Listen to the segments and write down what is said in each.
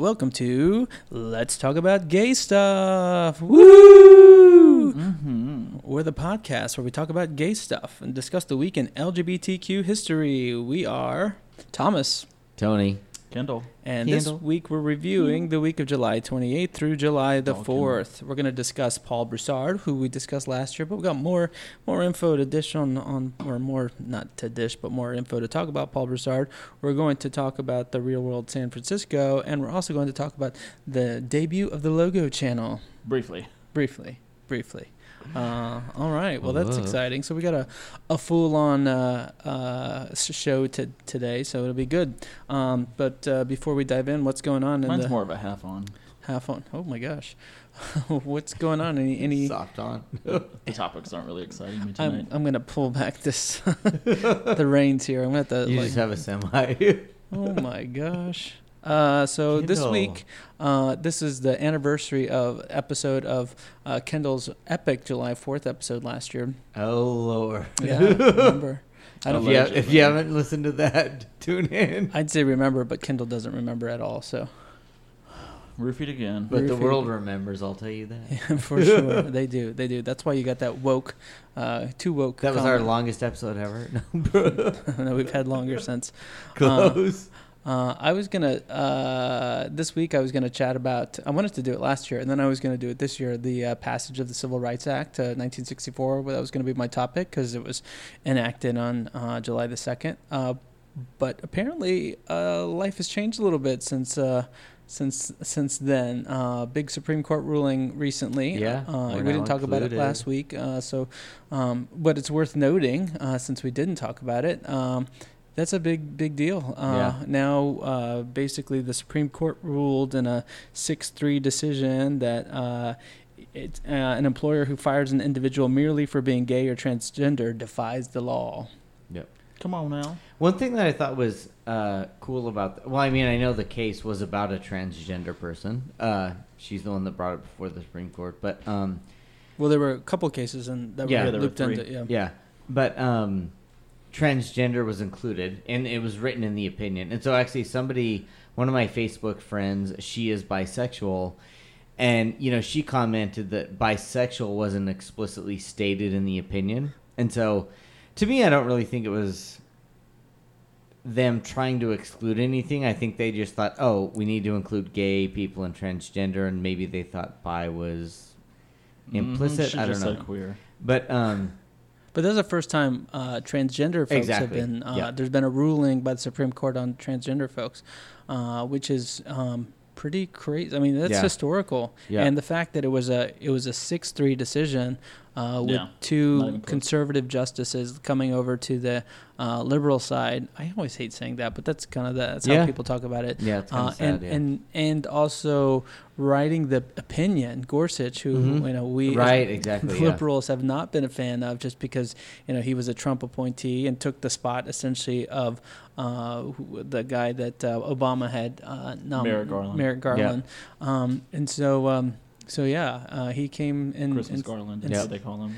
welcome to Let's Talk About Gay Stuff. Woo! Mm-hmm. We're the podcast where we talk about gay stuff and discuss the week in LGBTQ history. We are Thomas, Tony. Kendall. and Candle. this week we're reviewing the week of July 28th through July the All Kendall. 4th. We're going to discuss Paul Broussard, who we discussed last year, but we got more more info to dish on, on or more not to dish, but more info to talk about Paul Broussard. We're going to talk about the Real World San Francisco, and we're also going to talk about the debut of the Logo channel Briefly. briefly, briefly. Uh, all right. Well, that's Whoa. exciting. So we got a, a full on uh, uh, show to, today, so it'll be good. Um, but uh, before we dive in, what's going on in Mine's the more of a half on. half on? Oh my gosh, what's going on? Any any? Soft on. The topics aren't really exciting me I'm. I'm gonna pull back this the reins here. I'm gonna have to you like. just have a semi. Oh my gosh. Uh, so this week, uh, this is the anniversary of episode of uh, Kendall's epic July Fourth episode last year. oh lord. Yeah, remember? I If don't. you, Allegedly. if you haven't listened to that, tune in. I'd say remember, but Kendall doesn't remember at all. So Roofied again. But the world remembers. I'll tell you that. for sure, they do. They do. That's why you got that woke, uh, too woke. That was our longest episode ever. No, bro. no, we've had longer since. Close. Uh, I was gonna uh, this week. I was gonna chat about. I wanted to do it last year, and then I was gonna do it this year. The uh, passage of the Civil Rights Act, uh, 1964. That was gonna be my topic because it was enacted on uh, July the second. Uh, but apparently, uh, life has changed a little bit since. Uh, since since then, uh, big Supreme Court ruling recently. Yeah, uh, we didn't talk about it last week. Uh, so, um, but it's worth noting uh, since we didn't talk about it. Um, that's a big big deal. Uh, Yeah. Now, uh, basically, the Supreme Court ruled in a six-three decision that. Uh, it, uh, an employer who fires an individual merely for being gay or transgender defies the law. Yep. Come on now. One thing that I thought was uh, cool about, well, I mean, I know the case was about a transgender person. Uh, she's the one that brought it before the Supreme Court, but um, Well, there were a couple cases and that Yeah. were Yeah, were looped three. into yeah. Yeah, but um, transgender was included, and it was written in the opinion. And so, actually, somebody, one of my Facebook friends, she is bisexual, and you know, she commented that bisexual wasn't explicitly stated in the opinion. And so, to me, I don't really think it was them trying to exclude anything. I think they just thought, oh, we need to include gay people and transgender, and maybe they thought bi was implicit. Mhm, she I don't know. queer. But um, But that's the first time uh, transgender folks have been. Uh, Yeah. There's been a ruling by the Supreme Court on transgender folks, uh, which is um, pretty crazy. I mean, that's Yeah. historical. Yeah. And the fact that it was a it was a six three decision uh, with Yeah. Two conservative justices coming over to the uh, liberal side. I always hate saying that, but that's kind of the, that's how people talk about it. yeah, it's Uh, sad. and, yeah. and and also writing the opinion Gorsuch, who Mhm. you know we right, exactly. yeah. liberals have not been a fan of just because you know he was a Trump appointee and took the spot essentially of uh, the guy that uh, Obama had uh, nom- Merrick Garland. Merrick Garland. Um, and so um, so yeah, uh, he came in. Christmas and, Garland. and Yeah. they call him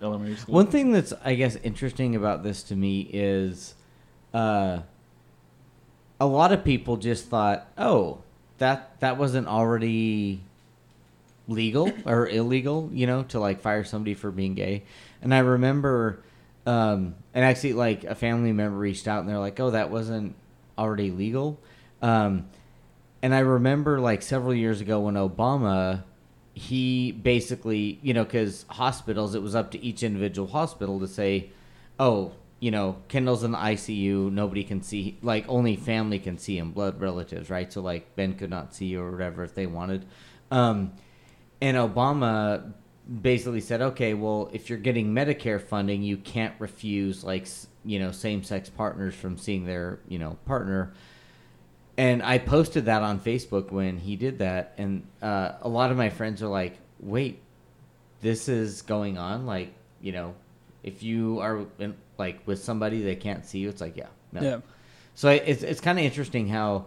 elementary school. One thing that's I guess interesting about this to me is, uh, a lot of people just thought, oh, that that wasn't already legal or illegal, you know, to like fire somebody for being gay. And I remember, um, and actually, like a family member reached out and they're like, oh, that wasn't already legal. Um, and I remember like several years ago when Obama, he basically, you know, because hospitals, it was up to each individual hospital to say, oh, you know, Kendall's in the ICU, nobody can see, like only family can see him, blood relatives, right? So like Ben could not see or whatever if they wanted. Um, and Obama basically said, okay, well, if you're getting Medicare funding, you can't refuse like you know same-sex partners from seeing their you know partner. And I posted that on Facebook when he did that, and uh, a lot of my friends are like, "Wait, this is going on? Like, you know, if you are in, like with somebody they can't see you, it's like, yeah, no. yeah. So I- it's it's kind of interesting how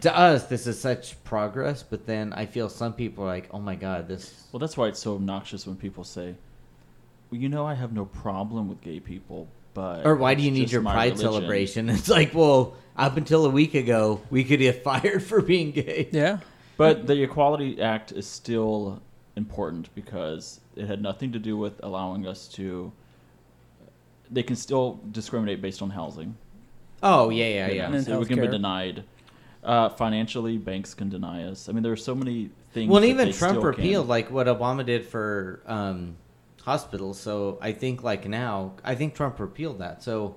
to us this is such progress, but then I feel some people are like, oh my god, this. Well, that's why it's so obnoxious when people say, well, you know, I have no problem with gay people, but Or why do you need your pride religion. celebration? It's like, well, up until a week ago, we could get fired for being gay. Yeah. But the Equality Act is still important because it had nothing to do with allowing us to. They can still discriminate based on housing. Oh yeah, yeah, you yeah. know, And so we can be denied. Uh, financially, banks can deny us. I mean, there are so many things. Well, that even they Trump still repealed can. like what Obama did for um, hospitals. So I think like now, I think Trump repealed that. So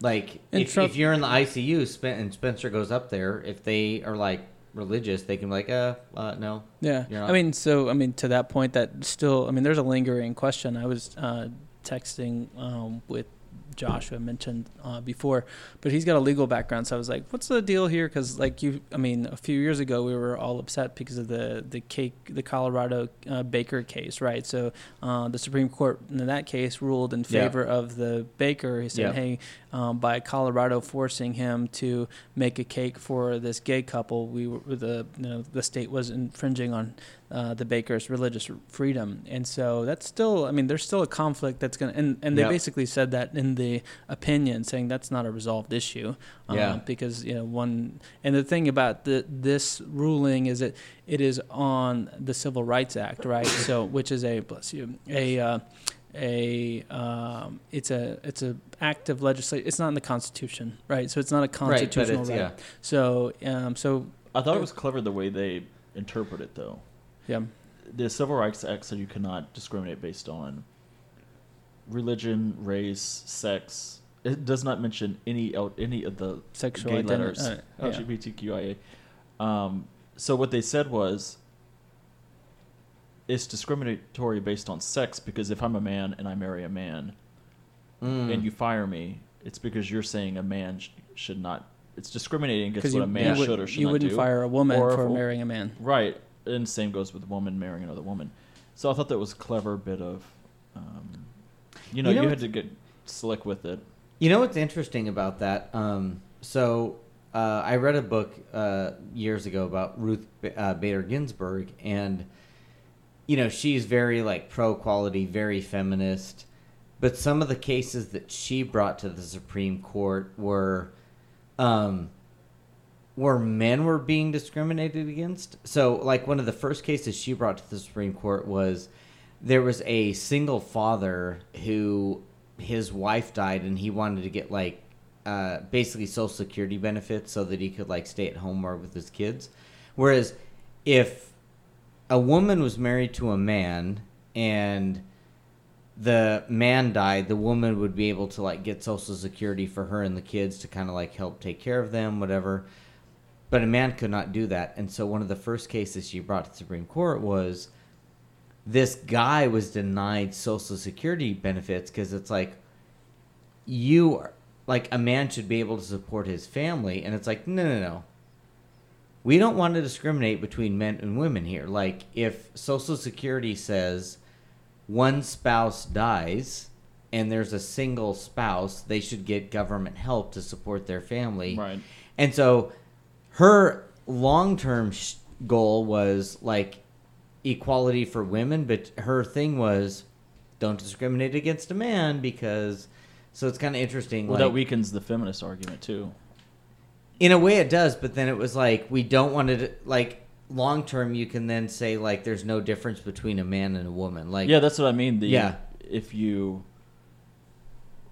like if, Trump- if you're in the ICU, and Spencer goes up there, if they are like religious, they can be like, uh, uh no. Yeah, I mean, so I mean, to that point, that still, I mean, there's a lingering question. I was uh, texting um, with Joshua mentioned uh, before, but he's got a legal background, so I was like, "What's the deal here?" Because like you, I mean, a few years ago we were all upset because of the the cake, the Colorado uh, baker case, right? So uh, the Supreme Court in that case ruled in Yeah. favor of the baker. He said, Yeah. "Hey, um, by Colorado forcing him to make a cake for this gay couple, we were the you know the state was infringing on uh, the baker's religious freedom, and so that's still I mean there's still a conflict that's gonna and, and they Yep. basically said that in the opinion, saying that's not a resolved issue, uh, Yeah. because you know one and the thing about the this ruling is that it is on the Civil Rights Act, right? so which is a bless you a uh, a um, it's a it's a act of legislation. It's not in the Constitution, right? So it's not a constitutional it's right. yeah. So um, so I thought it was clever the way they interpret it, though. Yeah, The Civil Rights Act said you cannot discriminate based on religion, race, sex. It does not mention any L- any of the sexual gay letters, uh, yeah. LGBTQIA. Um, so what they said was, it's discriminatory based on sex because if I'm a man and I marry a man Mm. and you fire me, it's because you're saying a man sh- should not. It's discriminating against Because what you, a man you, should would, or should not do. you not wouldn't fire a woman Or for a- marrying a man. Right, and same goes with a woman marrying another woman. So I thought that was a clever bit of, um, you know, You you, had to get slick with it. You know what's interesting about that? Um, so uh, I read a book uh, years ago about Ruth Ba- uh, Bader Ginsburg, and you know she's very like pro quality, very feminist. But some of the cases that she brought to the Supreme Court were, um, where men were being discriminated against. So, like one of the first cases she brought to the Supreme Court was there was a single father who his wife died and he wanted to get like uh, basically social security benefits so that he could like stay at home more with his kids whereas if a woman was married to a man and the man died the woman would be able to like get social security for her and the kids to kind of like help take care of them whatever but a man could not do that. And so one of the first cases she brought to the supreme court was this guy was denied social security benefits because it's like you are like a man should be able to support his family. And it's like no no no. We don't want to discriminate between men and women here. Like if social security says one spouse dies and there's a single spouse they should get government help to support their family. Right. and so her long-term sh- goal was like equality for women, but her thing was don't discriminate against a man because so it's kind of interesting Well, like, that weakens the feminist argument too. in a way it does, but then it was like we don't want to like long term you can then say like there's no difference between a man and a woman. Like yeah, that's what I mean. The Yeah. if you,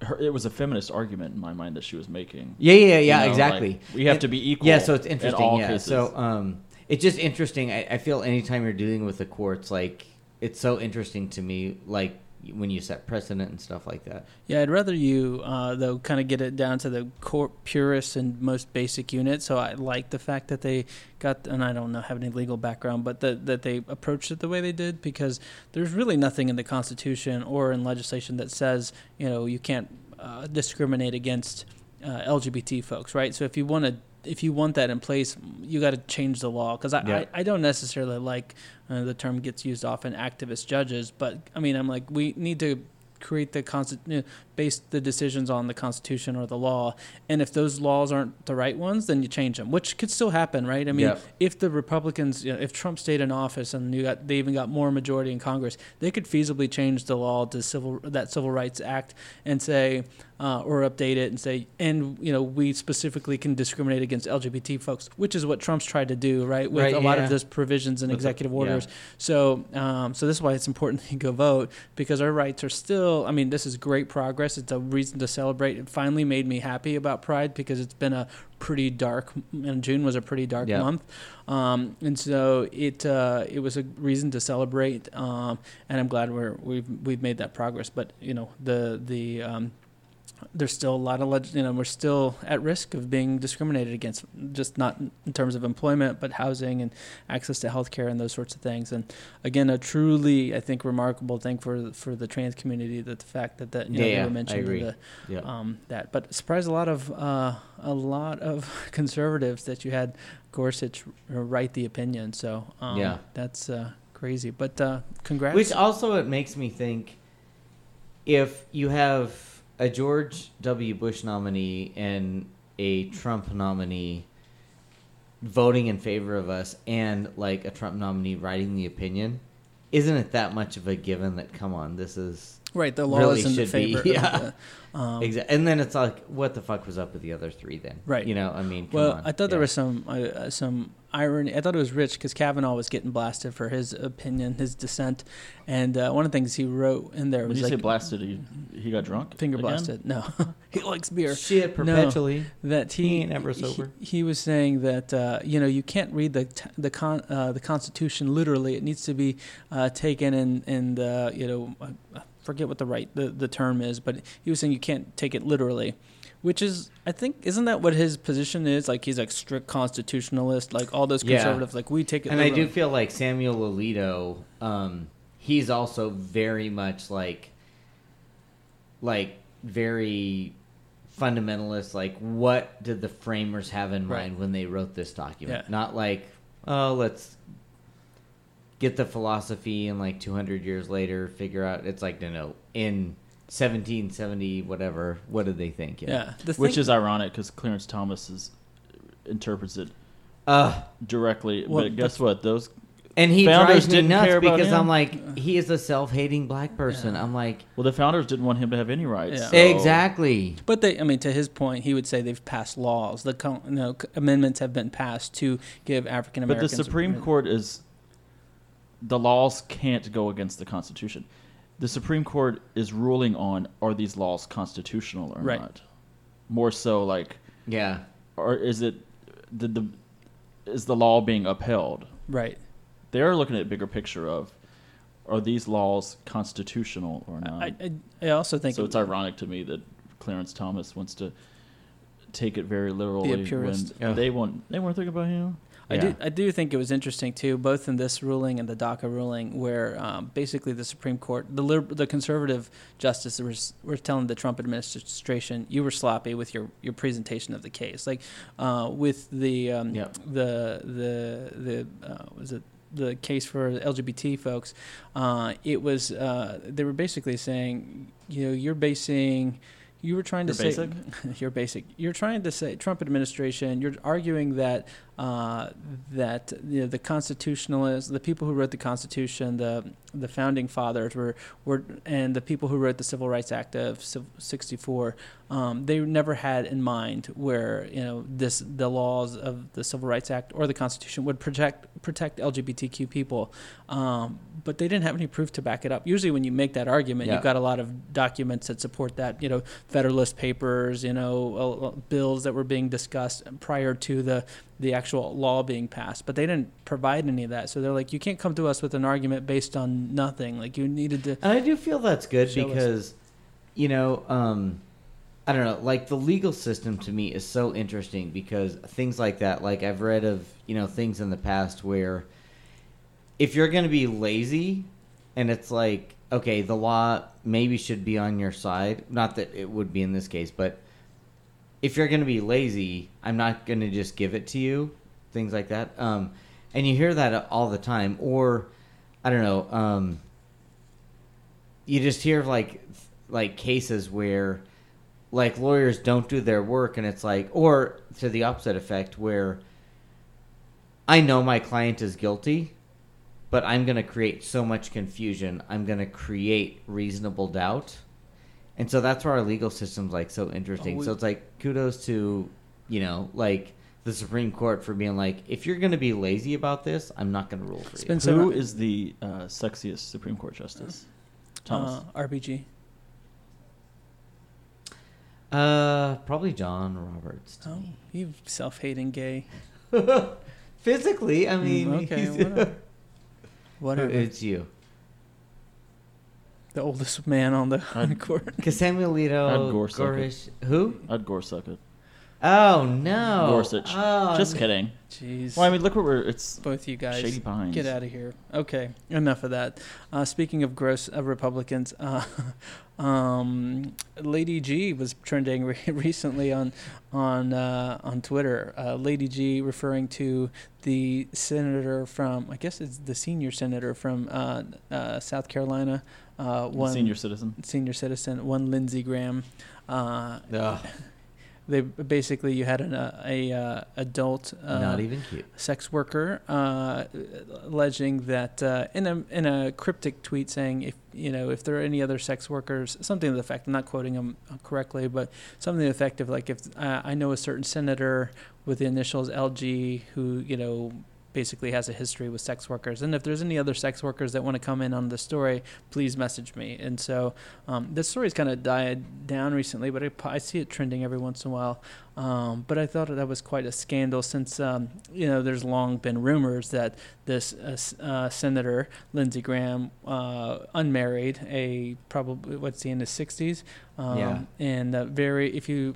her, it was a feminist argument in my mind that she was making. Yeah, yeah, yeah, You know, like, exactly. we have And- to be equal. Yeah, so it's in interesting. all yeah, cases. so um, it's just interesting. I, I feel anytime you're dealing with the courts, like it's so interesting to me, like when you set precedent and stuff like that. Yeah, I'd rather you, uh, though, kind of get it down to the core, purest and most basic unit. So I like the fact that they got, and I don't know have any legal background, but that that they approached it the way they did because there's really nothing in the Constitution or in legislation that says you know you can't uh, discriminate against uh, LGBT folks, right? So if you want to. If you want that in place, you got to change the law because I, Yeah. I, I don't necessarily like uh, the term gets used often activist judges, but I mean I'm like we need to create the consti- you know, base the decisions on the Constitution or the law. And if those laws aren't the right ones, then you change them, which could still happen, right? I mean, Yep. if the Republicans, you know, if Trump stayed in office and you got they even got more majority in Congress, they could feasibly change the law to civil that Civil Rights Act and say uh, or update it and say, and you know, we specifically can discriminate against LGBT folks, which is what Trump's tried to do, right, with Right, a lot yeah. of those provisions and executive yeah. orders. So, um, so this is why it's important that you go vote because our rights are still. I mean, this is great progress. It's a reason to celebrate. It finally made me happy about Pride because it's been a pretty dark. And June was a pretty dark Yeah. month, um, and so it uh, it was a reason to celebrate. Um, and I'm glad we're we've we've made that progress. But you know, the the um, there's still a lot of leg- you know we're still at risk of being discriminated against just not in terms of employment but housing and access to healthcare and those sorts of things. And again a truly i think remarkable thing for for the trans community that the fact that that you know, Yeah, they yeah, mentioned the, Yeah. um, that. But surprised a lot of uh, a lot of conservatives that you had Gorsuch write the opinion. So um, Yeah. that's uh, crazy. But uh, congrats. Which also it makes me think if you have a George W. Bush nominee and a Trump nominee voting in favor of us and like a Trump nominee writing the opinion, isn't it that much of a given that come on, this is right the law really is in should be, favor yeah. the, um, exactly and then it's like what the fuck was up with the other three then? Right. You know, I mean, come Well, on. I thought there was some uh, uh, some irony. I thought it was rich because Kavanaugh was getting blasted for his opinion, his dissent, and uh, one of the things he wrote in there When was you like say blasted, he, he got drunk. finger again? blasted. No, he likes beer. shit No. perpetually. That he, He ain't ever sober. He, was saying that uh, you know you can't read the t- the con uh, the Constitution literally. It needs to be uh, taken in in the you know uh, I forget what the right the, the term is, but he was saying you can't take it literally. Which is, I think, isn't that what his position is? Like he's like strict constitutionalist, like all those Yeah. conservatives, like we take it. And I do feel like Samuel Alito, um, he's also very much like, like very fundamentalist. Like, what did the framers have in Right. mind when they wrote this document? Yeah. Not like, oh, let's get the philosophy and like 200 years later figure out. It's like, no, no, in 1770, whatever. What did they think? Yeah, the Which thing- is ironic because Clarence Thomas is, interprets it Uh, directly. Well, but guess what? Those and he Founders drives me didn't nuts care because him. I'm like, he is a self-hating black person. Yeah. I'm like, well, the founders didn't want him to have any rights. Yeah. so- exactly. But they, I mean, to his point, he would say they've passed laws. The con- you know, amendments have been passed to give African Americans. But the Supreme Court is the laws can't go against the Constitution. The Supreme Court is ruling on are these laws constitutional or Right. not. More so, like, Yeah. or is it did the is the law being upheld? right. They're looking at a bigger picture of are these laws constitutional or not. I, I, I also think so it's ironic to me that Clarence Thomas wants to take it very literally when purist. Yeah. they want they weren't thinking about him. I Yeah. do I do think it was interesting too, both in this ruling and the DACA ruling, where um, basically the Supreme Court, the liber- the conservative justices were, were telling the Trump administration, you were sloppy with your, your presentation of the case, like uh, with the um, Yep. the the the uh, was it the case for LGBT folks, uh, it was uh, they were basically saying, you know, you're basing. You were trying to say you're basic. You're trying to say Trump administration. You're arguing that uh, that you know, the constitutionalists, the people who wrote the Constitution, the the founding fathers were were, and the people who wrote the Civil Rights Act of '64, um, they never had in mind where you know this the laws of the Civil Rights Act or the Constitution would protect protect LGBTQ people, um, but they didn't have any proof to back it up. Usually, when you make that argument, Yeah. you've got a lot of documents that support that. You know, Federalist Papers, you know, bills that were being discussed prior to the the actual law being passed, but they didn't provide any of that. So they're like, you can't come to us with an argument based on nothing. Like you needed to. And I do feel that's good Show us. because, you know, um, I don't know, like the legal system to me is so interesting because things like that, like I've read of, you know, things in the past where if you're going to be lazy and it's like, okay, the law maybe should be on your side, not that it would be in this case, but if you're going to be lazy, I'm not going to just give it to you, things like that. Um, and you hear that all the time, or I don't know, um, you just hear like like cases where like lawyers don't do their work, and it's like, or to the opposite effect, where I know my client is guilty, but I'm going to create so much confusion. I'm going to create reasonable doubt. And so that's where our legal system's like so interesting. Oh, we- so it's like kudos to, you know, like the Supreme Court for being like, if you're gonna be lazy about this, I'm not gonna rule for It's you. been so- Who is the uh, sexiest Supreme Court justice? Thomas. Uh, RBG. Uh, probably John Roberts. To Oh, me. you self-hating gay. Physically, I mean, Mm, okay, he's- whatever. Whatever. it's you. The oldest man on the I'd- court. Because Samuel Alito, I'd Gorsuck it. Gorish, who? I'd Gorsuck it. Oh no, Gorsuch. Oh, Just no. kidding. Jeez. Well, I mean, look what we're. It's both you guys Shady Pines. get out of here okay enough of that uh, speaking of gross uh, republicans uh, um, lady g was trending re- recently on on uh, on twitter uh, lady g referring to the senator from i guess it's the senior senator from uh, uh, south carolina uh, one senior citizen. senior citizen one lindsey graham uh, they basically you had an uh, a uh, adult uh, not even cute. sex worker, uh, alleging that uh, in a in a cryptic tweet saying if you know if there are any other sex workers, something to the effect. I'm not quoting him correctly, but something to the effect of like if uh, I know a certain senator with the initials LG who you know basically has a history with sex workers, and if there's any other sex workers that want to come in on the story, please message me. And so um, this story's kind of died down recently, but I, I see it trending every once in a while. Um, but I thought that was quite a scandal since, um, you know, there's long been rumors that this uh, uh, Senator Lindsey Graham, uh, unmarried, a probably, what's he in his 60s? Um, Yeah. And uh, very, if you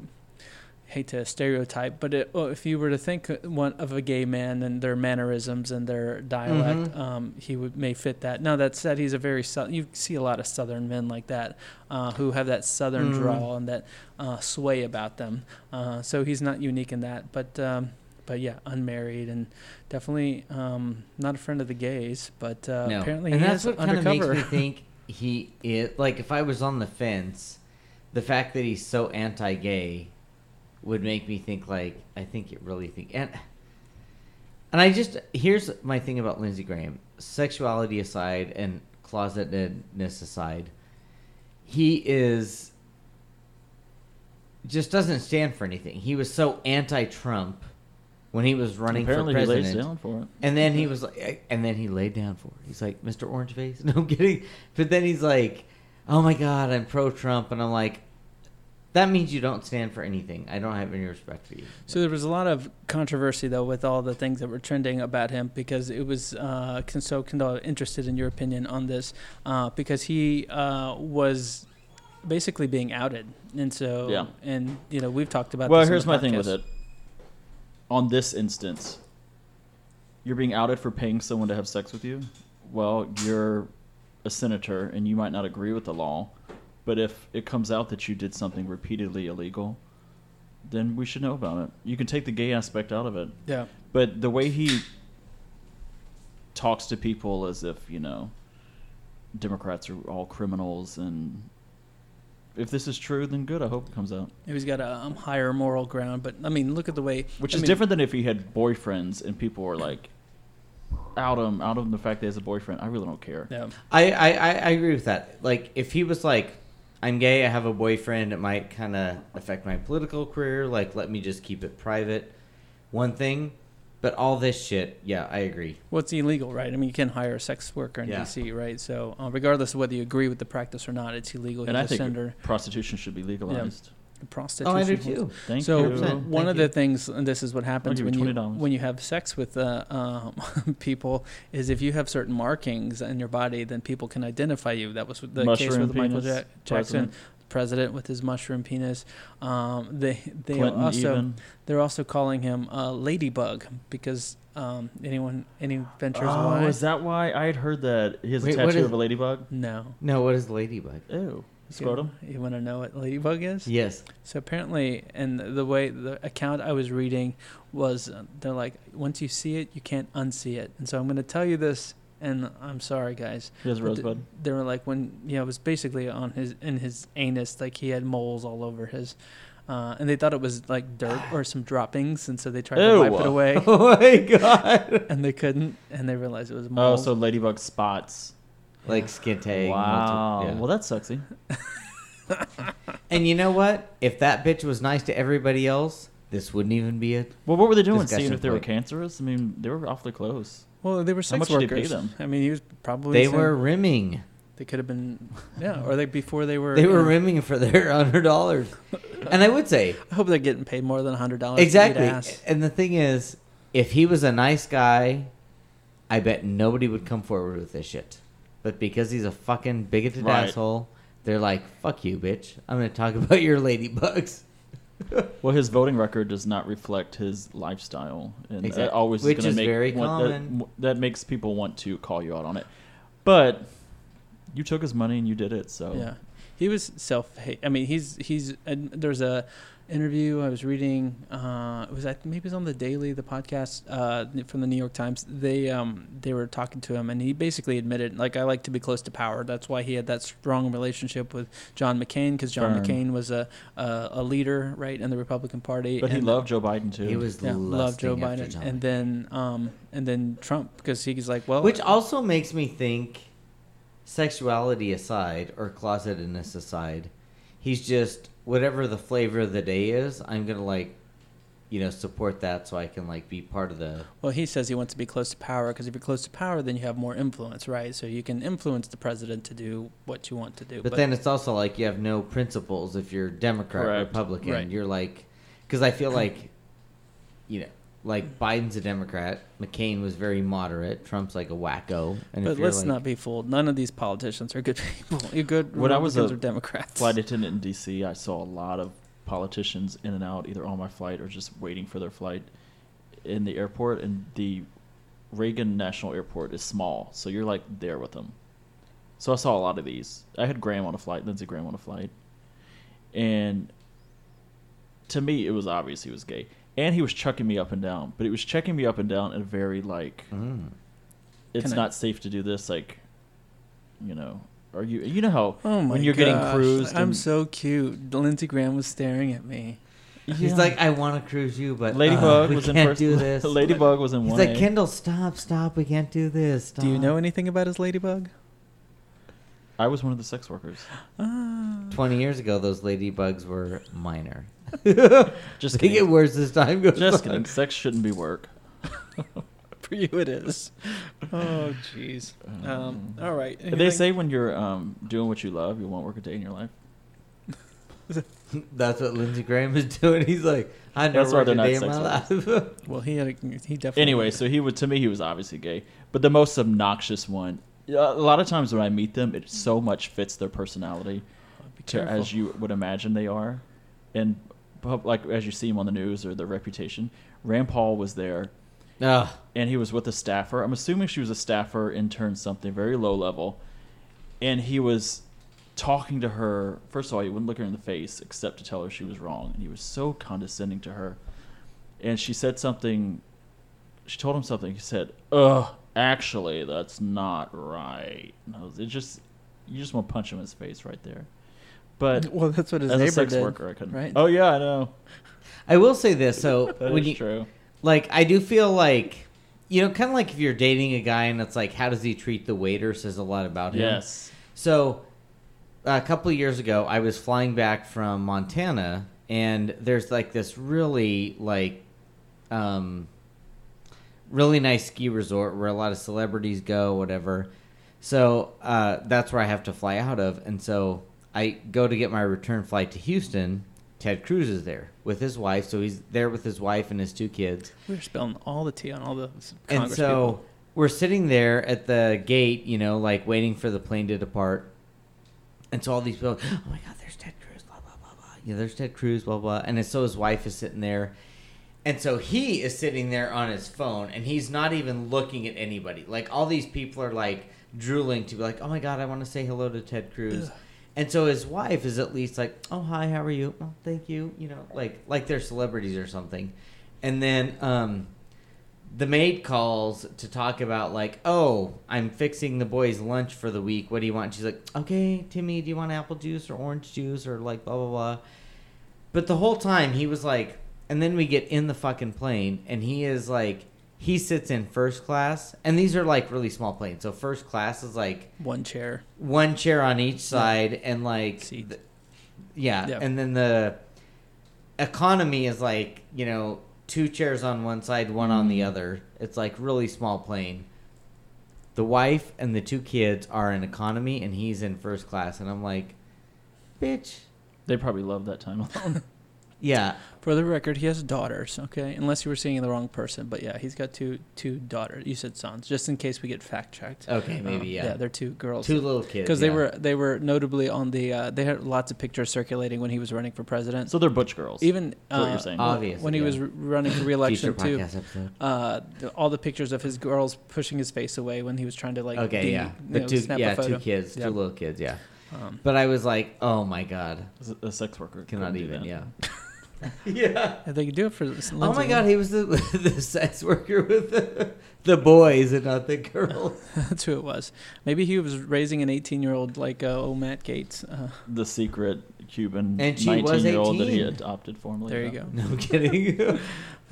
hate to stereotype, but it, well, if you were to think one of a gay man and their mannerisms and their dialect, Mhm. um, he would may fit that. Now that said, he's a very you see a lot of Southern men like that uh, who have that Southern Mhm. drawl and that uh, sway about them. Uh, so he's not unique in that, but. Um, but yeah, unmarried and definitely um, not a friend of the gays. But uh, no, apparently and he that's is what kind of makes me think he is. Like, if I was on the fence, the fact that he's so anti-gay would make me think like I think it really think and and I just here's my thing about Lindsey Graham. Sexuality aside and closetedness aside, he is just doesn't stand for anything. He was so anti-Trump when he was running Apparently, for he president. lays down for it. And then he was like, eh, and then he laid down for it. He's like, Mr. Orange Face? No, I'm kidding. But then he's like, oh my God, I'm pro Trump. And I'm like, that means you don't stand for anything. I don't have any respect for you. So there was a lot of controversy though with all the things that were trending about him because it was uh, con- so Kendall interested in your opinion on this uh, because he uh, was basically being outed and so Yeah. and you know we've talked about Well, this here's the my thing with it. On this instance, you're being outed for paying someone to have sex with you. Well, you're a senator and you might not agree with the law, but if it comes out that you did something repeatedly illegal, then we should know about it. You can take the gay aspect out of it. yeah But the way he talks to people as if, you know, Democrats are all criminals and if this is true, then good. I hope it comes out. he's got a um, higher moral ground but I mean look at the way Which I is mean, different than if he had boyfriends and people were like, out him, out him the fact that he has a boyfriend. I really don't care. yeah I, I, I I agree with that. Like, if he was like, I'm gay, I have a boyfriend, it might kind of affect my political career. Like, let me just keep it private. One thing. But all this shit, yeah, I agree. what's illegal right I mean you can hire a sex worker in Yeah. DC right so uh, regardless of whether you agree with the practice or not it's illegal And He's I a think senator prostitution should be legalized. Prostitution Oh, I do too. Thank so you. 100%. one Thank of you. the things, and this is what happens when you you $20. when you have sex with uh, um, people, is if you have certain markings in your body, then people can identify you. That was the case Mushroom with Michael penis, ja- Jackson, president. president with his mushroom penis. Um, they they Clinton also even. they're also calling him uh, Ladybug because um, anyone any ventures Oh, why? is that why I had heard that he has a Wait, what tattoo is- of a ladybug? no. No, what is Ladybug? Ew. Scrotum? You, want to know what Ladybug is? Yes. So apparently, and the way the account I was reading was, uh, they're like, once you see it, you can't unsee it. And so I'm going to tell you this, and I'm sorry, guys. He has but th- rosebud. They were like, when yeah, it was basically on his in his anus, like he had moles all over his. Uh, and they thought it was like dirt or some droppings, and so they tried to wipe it away, Oh my god. and they couldn't, and they realized it was moles. Oh, so ladybug spots. Like skin tag. wow. multi- yeah. Well, that's sexy. and you know what? If that bitch was nice to everybody else, this wouldn't even be it. Well, what were they doing? Seeing if they were point. cancerous? I mean, they were awfully close. Well, they were How sex much did he pay them? I mean, he was probably They were rimming. They could have been, yeah, or they before they were. They you were know, rimming for their hundred dollars. And I would say I hope they're getting paid more than a hundred dollars. exactly. And the thing is, if he was a nice guy, I bet nobody would come forward with this shit. But because he's a fucking bigoted Right. asshole, they're like, "Fuck you, bitch! I'm gonna talk about your ladybugs." Well, his voting record does not reflect his lifestyle, and Exact- that always which is, gonna is make very want- that- common. w- That, makes people want to call you out on it. But you took his money and you did it, so Yeah, he was self hate. I mean, he's he's. And there's a interview I was reading. Uh, it was at maybe it was on the Daily, the podcast uh, from the New York Times. They um they were talking to him, and he basically admitted, like, I like to be close to power. That's why he had that strong relationship with John McCain, because John Firm. McCain was a, a a leader, right, in the Republican Party. But he loved Joe Biden too. He was Yeah, loved Joe lusting after Biden, John and then um, and then Trump because he's like, well, Which also makes me think, sexuality aside or closetedness aside, he's just whatever the flavor of the day is. I'm gonna like, you know, support that so I can like be part of the. Well, he says he wants to be close to power because if you're close to power, then you have more influence, right? So you can influence the president to do what you want to do. But, then it's also like you have no principles if you're Democrat, Correct. Republican. Right. You're like, because I feel like, you know, like Biden's a Democrat, McCain was very moderate, Trump's like a wacko, and but if let's like, not be fooled. None of these politicians are good people. You're good. When I was a or Democrats. flight attendant in D.C., I saw a lot of politicians in and out, either on my flight or just waiting for their flight in the airport. And the Reagan National Airport is small, so you're like there with them. So I saw a lot of these. I had Graham on a flight, Lindsey Graham on a flight, and to me, it was obvious he was gay, and he was chucking me up and down. But he was checking me up and down in a very like Mm. it's Can I- not safe to do this. Like, you know, are you? You know how Oh my when you're getting gosh, cruised, I'm and- so cute. Lindsey Graham was staring at me. He's like, I want to cruise you, but Ladybug uh, we was in can't first. do this. Ladybug was in He's one. like, Kendall, stop, stop. We can't do this. Stop. Do you know anything about his ladybug? I was one of the sex workers. Ah. 20 years ago, those ladybugs were minor. Just they get worse as time goes Just on. kidding. Sex shouldn't be work. For you, it is. Oh, jeez. Um, all right. They say when you're um, doing what you love, you won't work a day in your life. That's what Lindsey Graham is doing. He's like, I never That's why worked a they're day in my sex life. Well, he had. A, he definitely. Anyway, so he would to me he was obviously gay, but the most obnoxious one. A lot of times when I meet them, it so much fits their personality. Be to, careful. as you would imagine they are, and pub- like as you see him on the news or the reputation. Rand Paul was there, Ugh. and he was with a staffer. I'm assuming she was a staffer, intern, something very low level, and he was talking to her. First of all, he wouldn't look her in the face except to tell her she was wrong, and he was so condescending to her. And she said something. She told him something. He said, "Ugh, actually, that's not right." And I was, it just you just want to punch him in his face right there. But well, that's what his as a sex did. worker, I couldn't. right? Oh yeah, I know. I will say this. So That when is you true. like, I do feel like, you know, kind of like if you're dating a guy and it's like, how does he treat the waiter says a lot about him. Yes. So, a couple of years ago, I was flying back from Montana, and there's like this really like, um, really nice ski resort where a lot of celebrities go, whatever. So uh, that's where I have to fly out of, and so I go to get my return flight to Houston. Ted Cruz is there with his wife, so he's there with his wife and his two kids. We're spilling all the tea on all the s- And so people. we're sitting there at the gate, you know, like waiting for the plane to depart. And so all these people, oh my God, there's Ted Cruz, blah, blah, blah, blah. Yeah, there's Ted Cruz, blah, blah. And so his wife is sitting there. And so he is sitting there on his phone and he's not even looking at anybody. Like all these people are like drooling to be like, oh my God, I want to say hello to Ted Cruz. And so his wife is at least like, "Oh hi, how are you? Oh, thank you." You know, like like they're celebrities or something. And then um, the maid calls to talk about like, "Oh, I'm fixing the boys' lunch for the week. What do you want?" She's like, "Okay, Timmy, do you want apple juice or orange juice or like blah blah blah." But the whole time he was like, and then we get in the fucking plane and he is like, he sits in first class, and these are like really small planes. So first class is like one chair. one chair on each side and like Seats. th- yeah, Yeah. and then the economy is like you know two chairs on one side, one on the mm-hmm. other. It's like really small plane. The wife and the two kids are in economy, and he's in first class, and I'm like, bitch. They probably love that time alone. Yeah, For the record, he has daughters. Okay, unless you were seeing the wrong person, but yeah, he's got two two daughters. You said sons, just in case we get fact checked. okay, maybe Um, yeah. Yeah, they're two girls. two little kids. because they yeah. were they were notably on the uh, they had lots of pictures circulating when he was running for president. so they're butch girls. Even That's what uh, you're saying. Obviously, when he yeah. was r- running for reelection too, uh, the, all the pictures of his girls pushing his face away when he was trying to like Okay, be- yeah, the know, two, snap yeah, a photo. two kids, Yeah. two little kids, yeah. Um, But I was like, oh my god, a sex worker cannot couldn't do even, that. yeah, yeah. yeah, they could do it for. Lindsey. Oh my god, he was the the sex worker with the, the boys and not the girls. that's who it was. Maybe he was raising an 18 year old like uh, old Matt Gaetz. Uh, The secret Cuban And she was 19 year old that he 18. adopted formally. there you yeah. go. No kidding.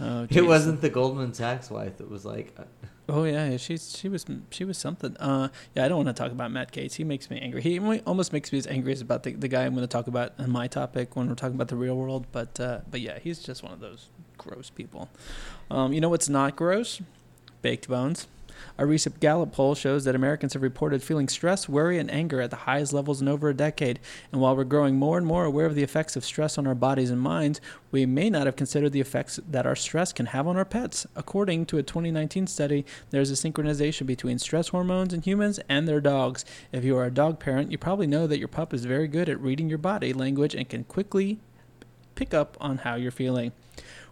Oh, it geez. wasn't the Goldman Sachs wife that was like, uh, Oh yeah, yeah, she's she was she was something. Uh, yeah, I don't want to talk about Matt Gaetz. He makes me angry. He almost makes me as angry as about the, the guy I'm going to talk about in my topic when we're talking about the real world. But uh, but yeah, he's just one of those gross people. Um, you know what's not gross? Baked bones. A recent Gallup poll shows that Americans have reported feeling stress, worry, and anger at the highest levels in over a decade. And while we're growing more and more aware of the effects of stress on our bodies and minds, we may not have considered the effects that our stress can have on our pets. According to a 2019 study, there's a synchronization between stress hormones in humans and their dogs. If you are a dog parent, you probably know that your pup is very good at reading your body language and can quickly pick up on how you're feeling.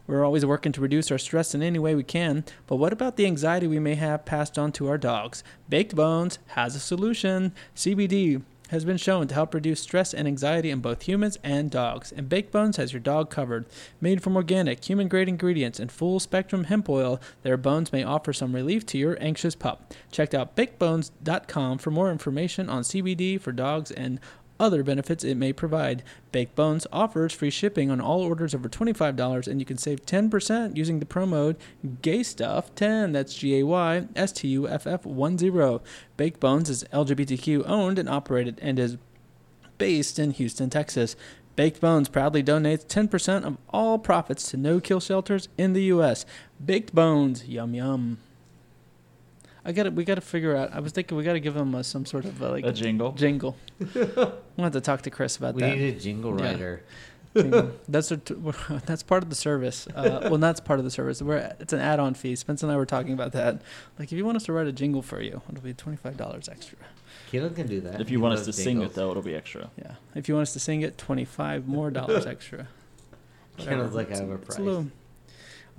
We're always working to reduce our stress in any way we can, but what about the anxiety we may have passed on to our dogs? Baked Bones has a solution. CBD has been shown to help reduce stress and anxiety in both humans and dogs, and Baked Bones has your dog covered. Made from organic, human grade ingredients and full spectrum hemp oil, their bones may offer some relief to your anxious pup. Check out bakedbones.com for more information on CBD for dogs and other benefits it may provide. Baked Bones offers free shipping on all orders over $25, and you can save 10% using the promo GAYSTUFF10. That's G A Y S T U F F 10. Baked Bones is LGBTQ owned and operated and is based in Houston, Texas. Baked Bones proudly donates 10% of all profits to no kill shelters in the U.S. Baked Bones, yum yum. I got to We got to figure out. I was thinking we got to give them uh, some sort of uh, like A jingle. jingle. we'll have to talk to Chris about we that. We need a jingle Yeah. writer. Jingle. that's a t- that's part of the service. Uh, well, that's part of the service. We're, it's an add-on fee. Spence and I were talking about that. Like, if you want us to write a jingle for you, it'll be twenty-five dollars extra. Kiddo can do that. If He you want us loves to sing it though, it'll be extra. Yeah. If you want us to sing it, twenty-five more dollars extra. Kiddo's like, I have a It's price. little-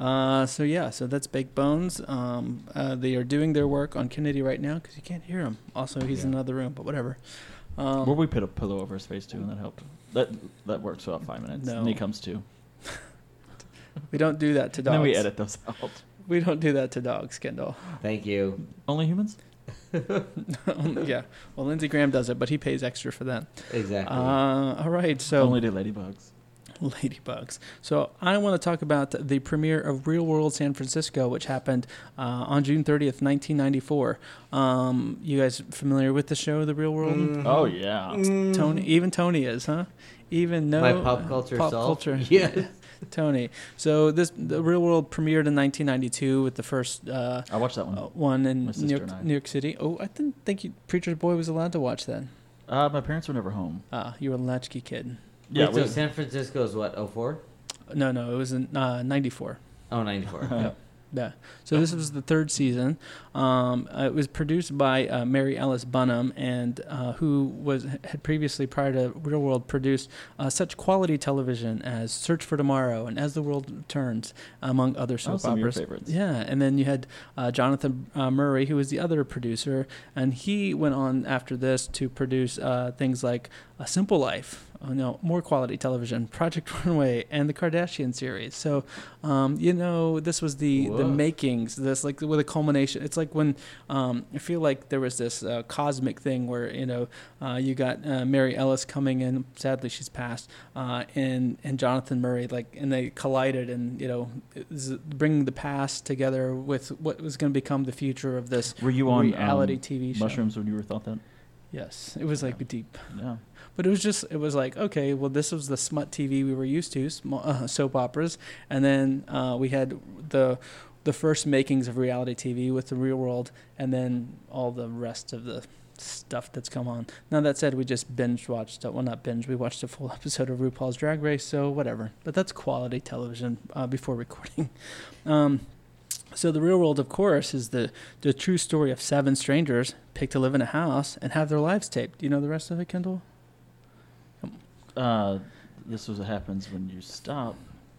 Uh, so yeah, so that's Baked Bones. Um, uh, they are doing their work on Kennedy right now because you can't hear him. Also, he's in another room, but whatever. Um, Where we put a pillow over his face too, and that helped. That that works for about five minutes. No. And he comes to. we don't do that to And dogs. then we edit those out. We don't do that to dogs, Kendall. Thank you. Only humans. yeah. Well, Lindsey Graham does it, but he pays extra for that. Exactly. Uh, all right. So Only to ladybugs. ladybugs. So I want to talk about the premiere of Real World San Francisco, which happened uh, on June 30th, 1994. Um, you guys familiar with the show, The Real World? Mhm. Oh yeah. Tony, even Tony is, huh? Even no My pop culture pop self. culture. yeah. Tony. So this the Real World premiered in 1992 with the first uh, I watched that one. uh, one in New. York, New York City. Oh, I didn't think you, Preacher's Boy was allowed to watch that. Uh, my parents were never home. Ah, you were a latchkey kid. Yeah, Wait, so we- San Francisco is what, 04? No, no, it was in uh, 94. Oh, 94. Yep. Yeah. So this was the third season. Um, uh, it was produced by uh, Mary Ellis Bunim, and uh, who was had previously, prior to Real World, produced uh, such quality television as Search for Tomorrow and As the World Turns, among other Oh, soap some of your operas. favorites. Yeah, and then you had uh, Jonathan uh, Murray, who was the other producer, and he went on after this to produce uh, things like A Simple Life. Oh, no, more quality television, Project Runway, and the Kardashian series. So, um, you know, this was the the makings. This like with a culmination. It's like when um, I feel like there was this uh, cosmic thing where you know uh, you got uh, Mary Ellis coming in. Sadly, she's passed. Uh, and and Jonathan Murray like and they collided and you know bringing the past together with what was going to become the future of this Were you on reality um, TV show. mushrooms when you were thought that? Yes, it was like Yeah. deep. Yeah. But it was just, it was like, okay, well, this was the smut TV we were used to, sm- uh, soap operas, and then uh, we had the the first makings of reality TV with the Real World, and then all the rest of the stuff that's come on. Now that said, we just binge watched, uh, well, not binge, we watched a full episode of RuPaul's Drag Race, so whatever. But that's quality television uh, before recording. Um, so the real world, of course, is the the true story of seven strangers picked to live in a house and have their lives taped. Do you know the rest of it, Kendall? Uh, this was what happens when you stop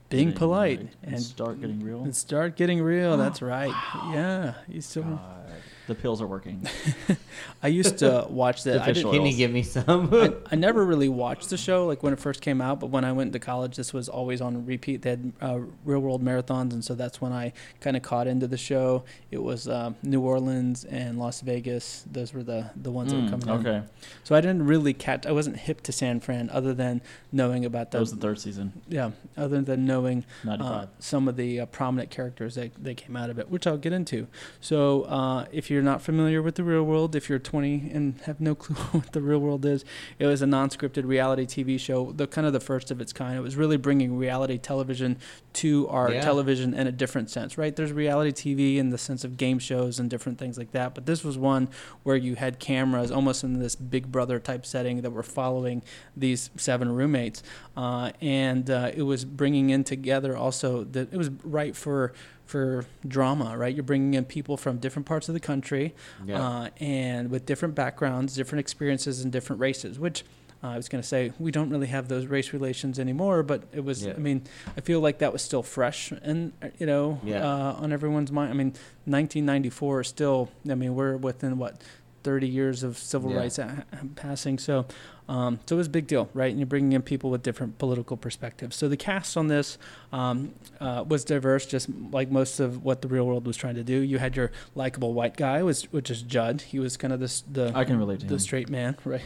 Being polite and, and start getting real. and start getting real. That's right. Yeah, you still. God, the pills are working. I used to watch The that. I, did. Can you Oils. give me some? I, I never really watched the show like when it first came out, but when I went to college, this was always on repeat. They had uh, real world marathons, and so that's when I kind of caught into the show. It was um, New Orleans and Las Vegas; those were the the ones that were Mm, coming in. okay, So I didn't really catch. I wasn't hip to San Fran, other than knowing about that was the third season, yeah, other than knowing uh, ninety-five. some of the uh, prominent characters that, that came out of it, which I'll get into. So, uh, if you're not familiar with the real world, if you're 20 and have no clue what the real world is, it was a non-scripted reality TV show, the kind of the first of its kind. It was really bringing reality television to our Yeah. television in a different sense, right? There's reality TV in the sense of game shows and different things like that, but this was one where you had cameras almost in this Big Brother type setting that were following these seven roommates, uh, and uh, it was bringing in together also that it was right for for drama, right? You're bringing in people from different parts of the country, yeah. uh, and with different backgrounds, different experiences, and different races. Which uh, I was going to say we don't really have those race relations anymore, but it was. Yeah. I mean, I feel like that was still fresh and uh, you know Yeah. uh, on everyone's mind. I mean, 1994 is still. I mean, we're within what 30 years of civil Yeah. rights a- passing. So, um, so it was a big deal, right? And you're bringing in people with different political perspectives. So the cast on this um, uh, was diverse, just like most of what the real world was trying to do. You had your likable white guy, was which is Judd. He was kind of this the I can relate to the him. straight man, right?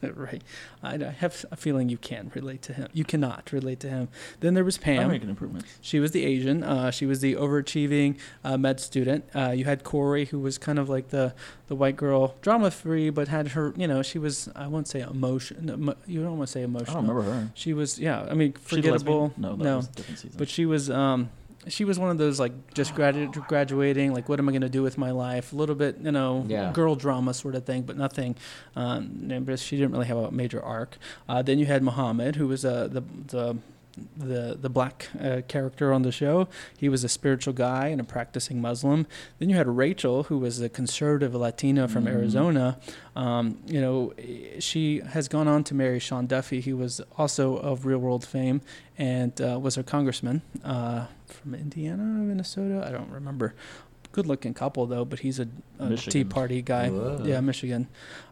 right. I, I have a feeling you can relate to him. You cannot relate to him. Then there was Pam. I'm making improvements. She was the Asian. Uh, she was the overachieving uh, med student. Uh, you had Cory, who was kind of like the, the white girl, drama free, but had her, you know, she was, I won't say emotion. emo- You don't want to say I emotional. don't remember her. She was, yeah, I mean, She the lesbian? forgettable. No, that no. was different season. But she was, um, she was one of those like just gradu- graduating, like what am I going to do with my life? A little bit, you know, Yeah. girl drama sort of thing, but nothing. Um, she didn't really have a major arc. Uh, then you had Muhammad, who was uh, the the the the black uh, character on the show. He was a spiritual guy and a practicing Muslim. Then you had Rachel, who was a conservative Latina from Mhm. Arizona. Um, you know, she has gone on to marry Sean Duffy. He was also of Real World fame and uh, was a congressman uh, from Indiana, Minnesota. I don't remember. Good looking couple though, but he's a, a Tea Party guy. Whoa. Yeah, Michigan.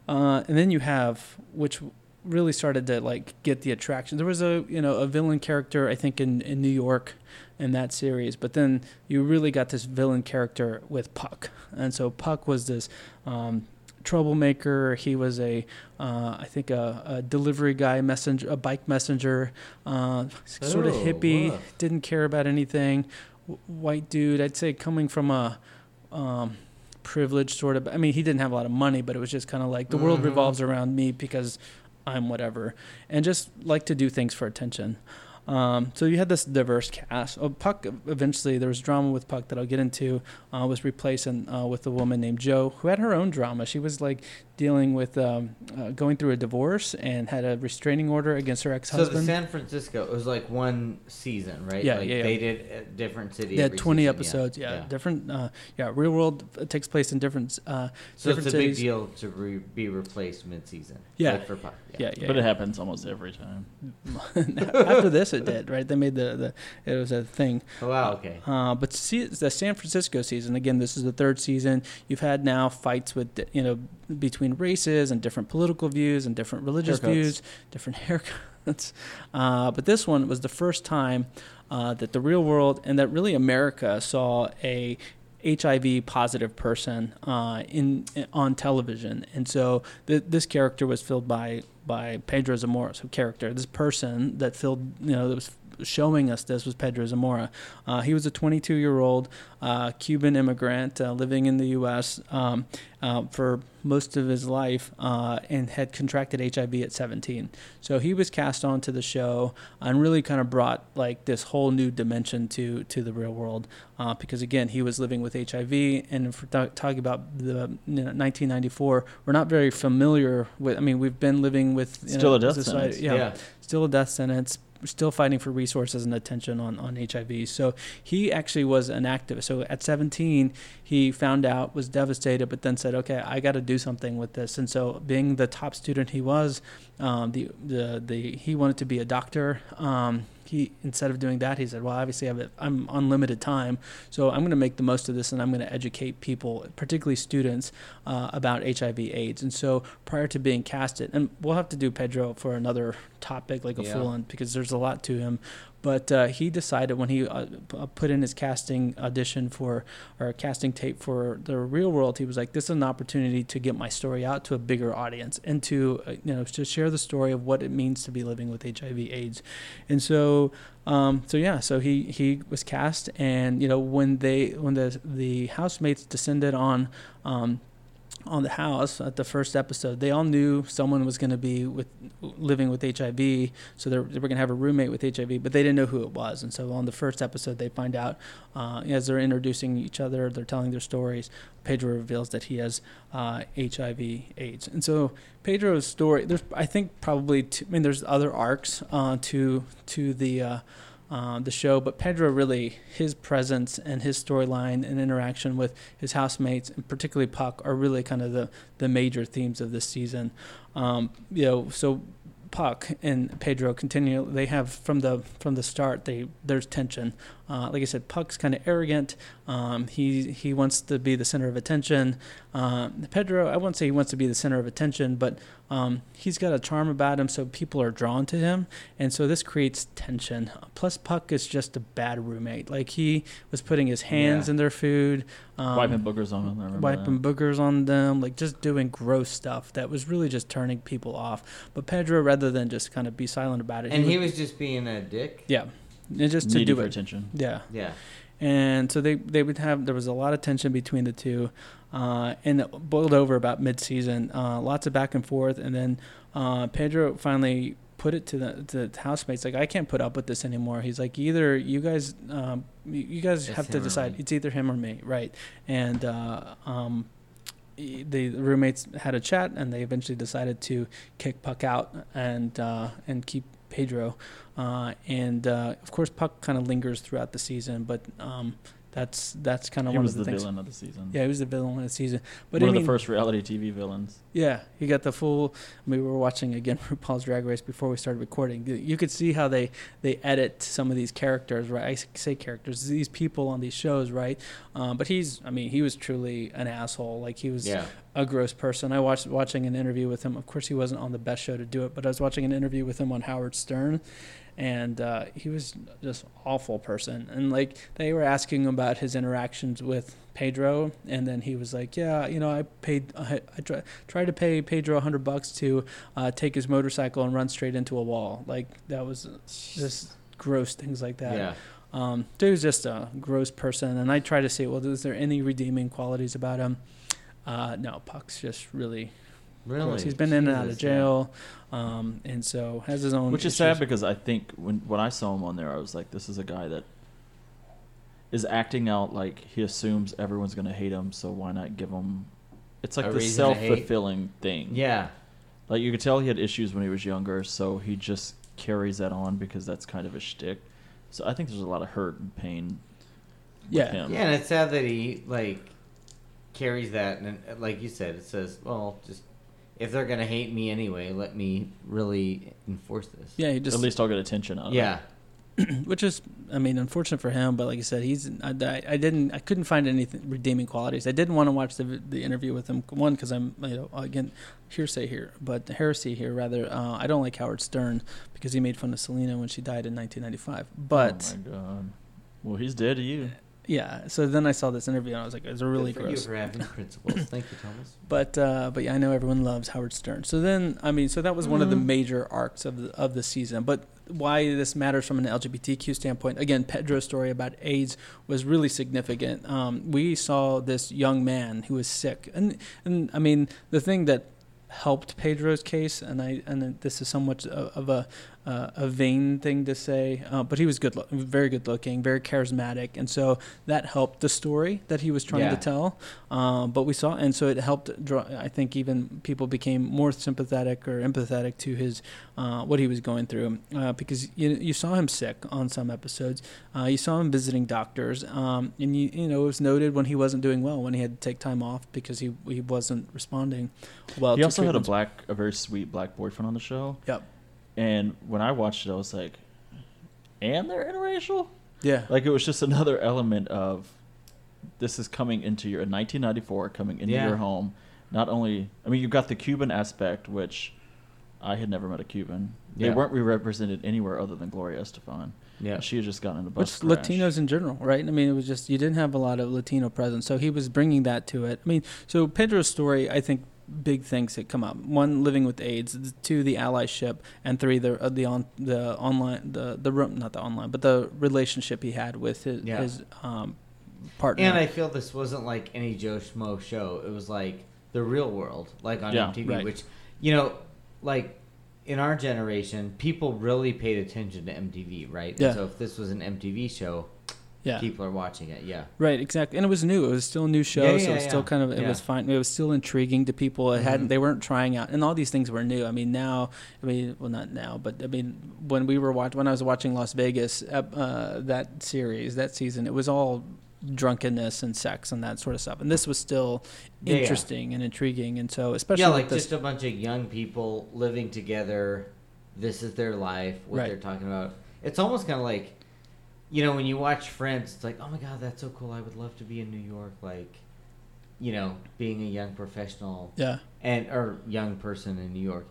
Uh, and then you have which really started to like get the attraction. There was a you know a villain character I think in in New York in that series, but then you really got this villain character with Puck, and so Puck was this. Um, troublemaker he was a uh, i think a, a delivery guy messenger a bike messenger uh, sort of Oh, hippie woof. didn't care about anything w- white dude i'd say coming from a um, privileged sort of i mean he didn't have a lot of money but it was just kind of like the world Mhm. revolves around me because i'm whatever and just like to do things for attention um, so you had this diverse cast. Oh, Puck eventually there was drama with Puck that I'll get into. Uh, was replaced in, uh, with a woman named Jo who had her own drama. She was like dealing with um, uh, going through a divorce and had a restraining order against her ex-husband. So the. San Francisco it was like one season, right? Yeah, like yeah, yeah. They did a different city. they had every 20 season, episodes. Yeah, different. Uh, yeah, real world uh, takes place in different. Uh, So different it's a big deal to re- be replaced mid-season. Yeah. Like for Puck. Yeah, yeah. but it happens almost every time. After this, it did right. They made the, the it was a thing. Oh, wow. Okay. Uh, but see, the San Francisco season again. This is the third season. You've had now fights with you know between races and different political views and different religious Haircuts. views, different haircuts. Uh, but this one was the first time uh, that the real world and that really America saw a HIV positive person uh, in, on television, and so th- this character was filled by by Pedro Zamora's character. This person that filled, you know, that was showing us this was Pedro Zamora. Uh, he was a 22 year old uh, Cuban immigrant uh, living in the U.S. Um, uh, for most of his life uh, and had contracted HIV at 17. So he was cast onto the show and really kind of brought like this whole new dimension to to the real world uh, because again he was living with HIV and if we're talking about the you know, 1994 we're not very familiar with I mean we've been living with you Still know, a death society- sentence. yeah, yeah. still a death sentence still fighting for resources and attention on, on hiv so he actually was an activist. So at 17 he found out was devastated but then said okay i got to do something with this. And so being the top student he was um, the, the, the he wanted to be a doctor um, he instead of doing that he said well obviously I have, i'm unlimited time so i'm going to make the most of this and i'm going to educate people particularly students uh, about hiv aids and so prior to being casted and we'll have to do pedro for another topic like a Yeah. full on because there's a lot to him but uh, he decided when he uh, uh, put in his casting audition for or casting tape for the real world he was like this is an opportunity to get my story out to a bigger audience and to uh, you know to share the story of what it means to be living with hiv aids. And so um, so yeah so he he was cast and you know when they when the the housemates descended on um, on the house at the first episode, they all knew someone was going to be with living with HIV, so they were going to have a roommate with HIV, but they didn't know who it was. And so on the first episode, they find out uh, as they're introducing each other, they're telling their stories. Pedro reveals that he has uh, HIV/AIDS, and so Pedro's story. There's, I think, probably. Two, I mean, there's other arcs uh, to to the. Uh, uh, the show, but Pedro really his presence and his storyline and interaction with his housemates, and particularly Puck, are really kind of the the major themes of this season. Um, you know, so Puck and Pedro continue. They have from the from the start. They there's tension. Uh, like I said, Puck's kind of arrogant. Um, he he wants to be the center of attention. Um, Pedro, I won't say he wants to be the center of attention, but um, he's got a charm about him, so people are drawn to him, and so this creates tension. Plus, Puck is just a bad roommate. Like he was putting his hands Yeah. in their food, um, Wiping boogers on them. I wiping that. boogers on them, like just doing gross stuff that was really just turning people off. But Pedro, rather than just kind of be silent about it, And he would- was just being a dick. yeah, and just to do for it, attention. yeah. Yeah. And so they they would have there was a lot of tension between the two, uh, and it boiled over about mid season. Uh, lots of back and forth, and then uh, Pedro finally put it to the to the housemates like I can't put up with this anymore. He's like either you guys um, you, guys It's have to decide. It's either him or me, right? And uh, um, the roommates had a chat, and they eventually decided to kick Puck out and uh, and keep Pedro. Uh, and uh, of course, Puck kind of lingers throughout the season, but um, that's that's kind of one of the, the things. villain of the season. Yeah, he was the villain of the season. But One I of mean, the first reality TV villains. yeah, he got the full. I mean, we were watching again RuPaul's Drag Race before we started recording. You- You could see how they they edit some of these characters, right? I say characters, these people on these shows, right? Um, but he's, I mean, he was truly an asshole. Like he was Yeah. a gross person. I watched watching an interview with him. Of course, he wasn't on the best show to do it, but I was watching an interview with him on Howard Stern, and uh, he was just awful person. And like they were asking about his interactions with Pedro, and then he was like, "Yeah, you know, I paid, I, I try, tried to pay Pedro a hundred bucks to uh, take his motorcycle and run straight into a wall. Like that was just gross things like that." Yeah. Um, dude was just a gross person, and I try to say, well, is there any redeeming qualities about him? Uh, no, Puck's just really Really. gross. He's been in and out of Jesus, jail, um, and so has his own. Which is issues. sad because I think when when I saw him on there, I was like, this is a guy that is acting out like he assumes everyone's gonna hate him, so why not give him? It's like A the reason to self hate? fulfilling thing. Yeah. Like you could tell he had issues when he was younger, so he just carries that on because that's kind of a shtick. So I think there's a lot of hurt and pain. with Yeah. him. Yeah, and it's sad that he like carries that, and like you said, it says, "Well, just if they're gonna hate me anyway, let me really enforce this." Yeah, he just At least I'll get attention out of Yeah. which is, I mean, unfortunate for him. But like I said, he's I, I, I didn't I couldn't find anything redeeming qualities. I didn't want to watch the the interview with him. One because I'm you know again hearsay here, but heresy here rather. Uh, I don't like Howard Stern because he made fun of Selena when she died in 1995. But Oh my god. Well, he's dead to you. Yeah, so then I saw this interview and I was like, it's a really Good for gross. you for having principles. Thank you, Thomas. But uh, but yeah, I know everyone loves Howard Stern. So then I mean, so that was one of the Mhm. major arcs of the of the season. But why this matters from an LGBTQ standpoint. Again, Pedro's story about AIDS was really significant. Um, we saw this young man who was sick, and and I mean the thing that helped Pedro's case, and I and this is somewhat of a uh, a vain thing to say, uh, but he was good, lo- very good looking, very charismatic, and so that helped the story that he was trying Yeah. to tell. Um, but we saw, and so it helped. Draw, I think even people became more sympathetic or empathetic to his uh, what he was going through uh, because you you saw him sick on some episodes. Uh, you saw him visiting doctors, um, and you you know it was noted when he wasn't doing well, when he had to take time off because he he wasn't responding well. he to also had a black, a very sweet black boyfriend on the show. Yep. And when I watched it, I was like, and they're interracial. Yeah. Like it was just another element of this is coming into your in 1994 coming into Yeah. your home. Not only, I mean, you've got the Cuban aspect, which I had never met a Cuban. They Yeah. weren't represented anywhere other than Gloria Estefan. Yeah. She had just gotten in a Which crash. Latinos in general, right? I mean, it was just you didn't have a lot of Latino presence, so he was bringing that to it. I mean, so Pedro's story, I think, big things that come up: one, living with AIDS; two, the allyship; and three, the uh, the on the online the the room not the online, but the relationship he had with his Yeah. his um, partner. And I feel this wasn't like any Joe Schmo show. It was like the real world, like on Yeah, MTV, right. which, you know, like in our generation, people really paid attention to MTV, right? And Yeah. so if this was an MTV show, yeah. people are watching it. Yeah. Right, exactly, and it was new. It was still a new show, Yeah, so it was still kind of it Yeah. was fine. It was still intriguing to people. It hadn't Mhm. they weren't trying out, and all these things were new. I mean, now, I mean, well, not now, but I mean, when we were watch when I was watching Las Vegas, uh, that series, that season, it was all drunkenness and sex and that sort of stuff, and this was still Yeah, yeah. interesting and intriguing, and so especially yeah, like this, just a bunch of young people living together. This is their life, what Right. they're talking about. It's almost kind of like, you know, when you watch Friends, it's like, oh my god, that's so cool. I would love to be in New York, like, you know, being a young professional yeah, and or young person in New York.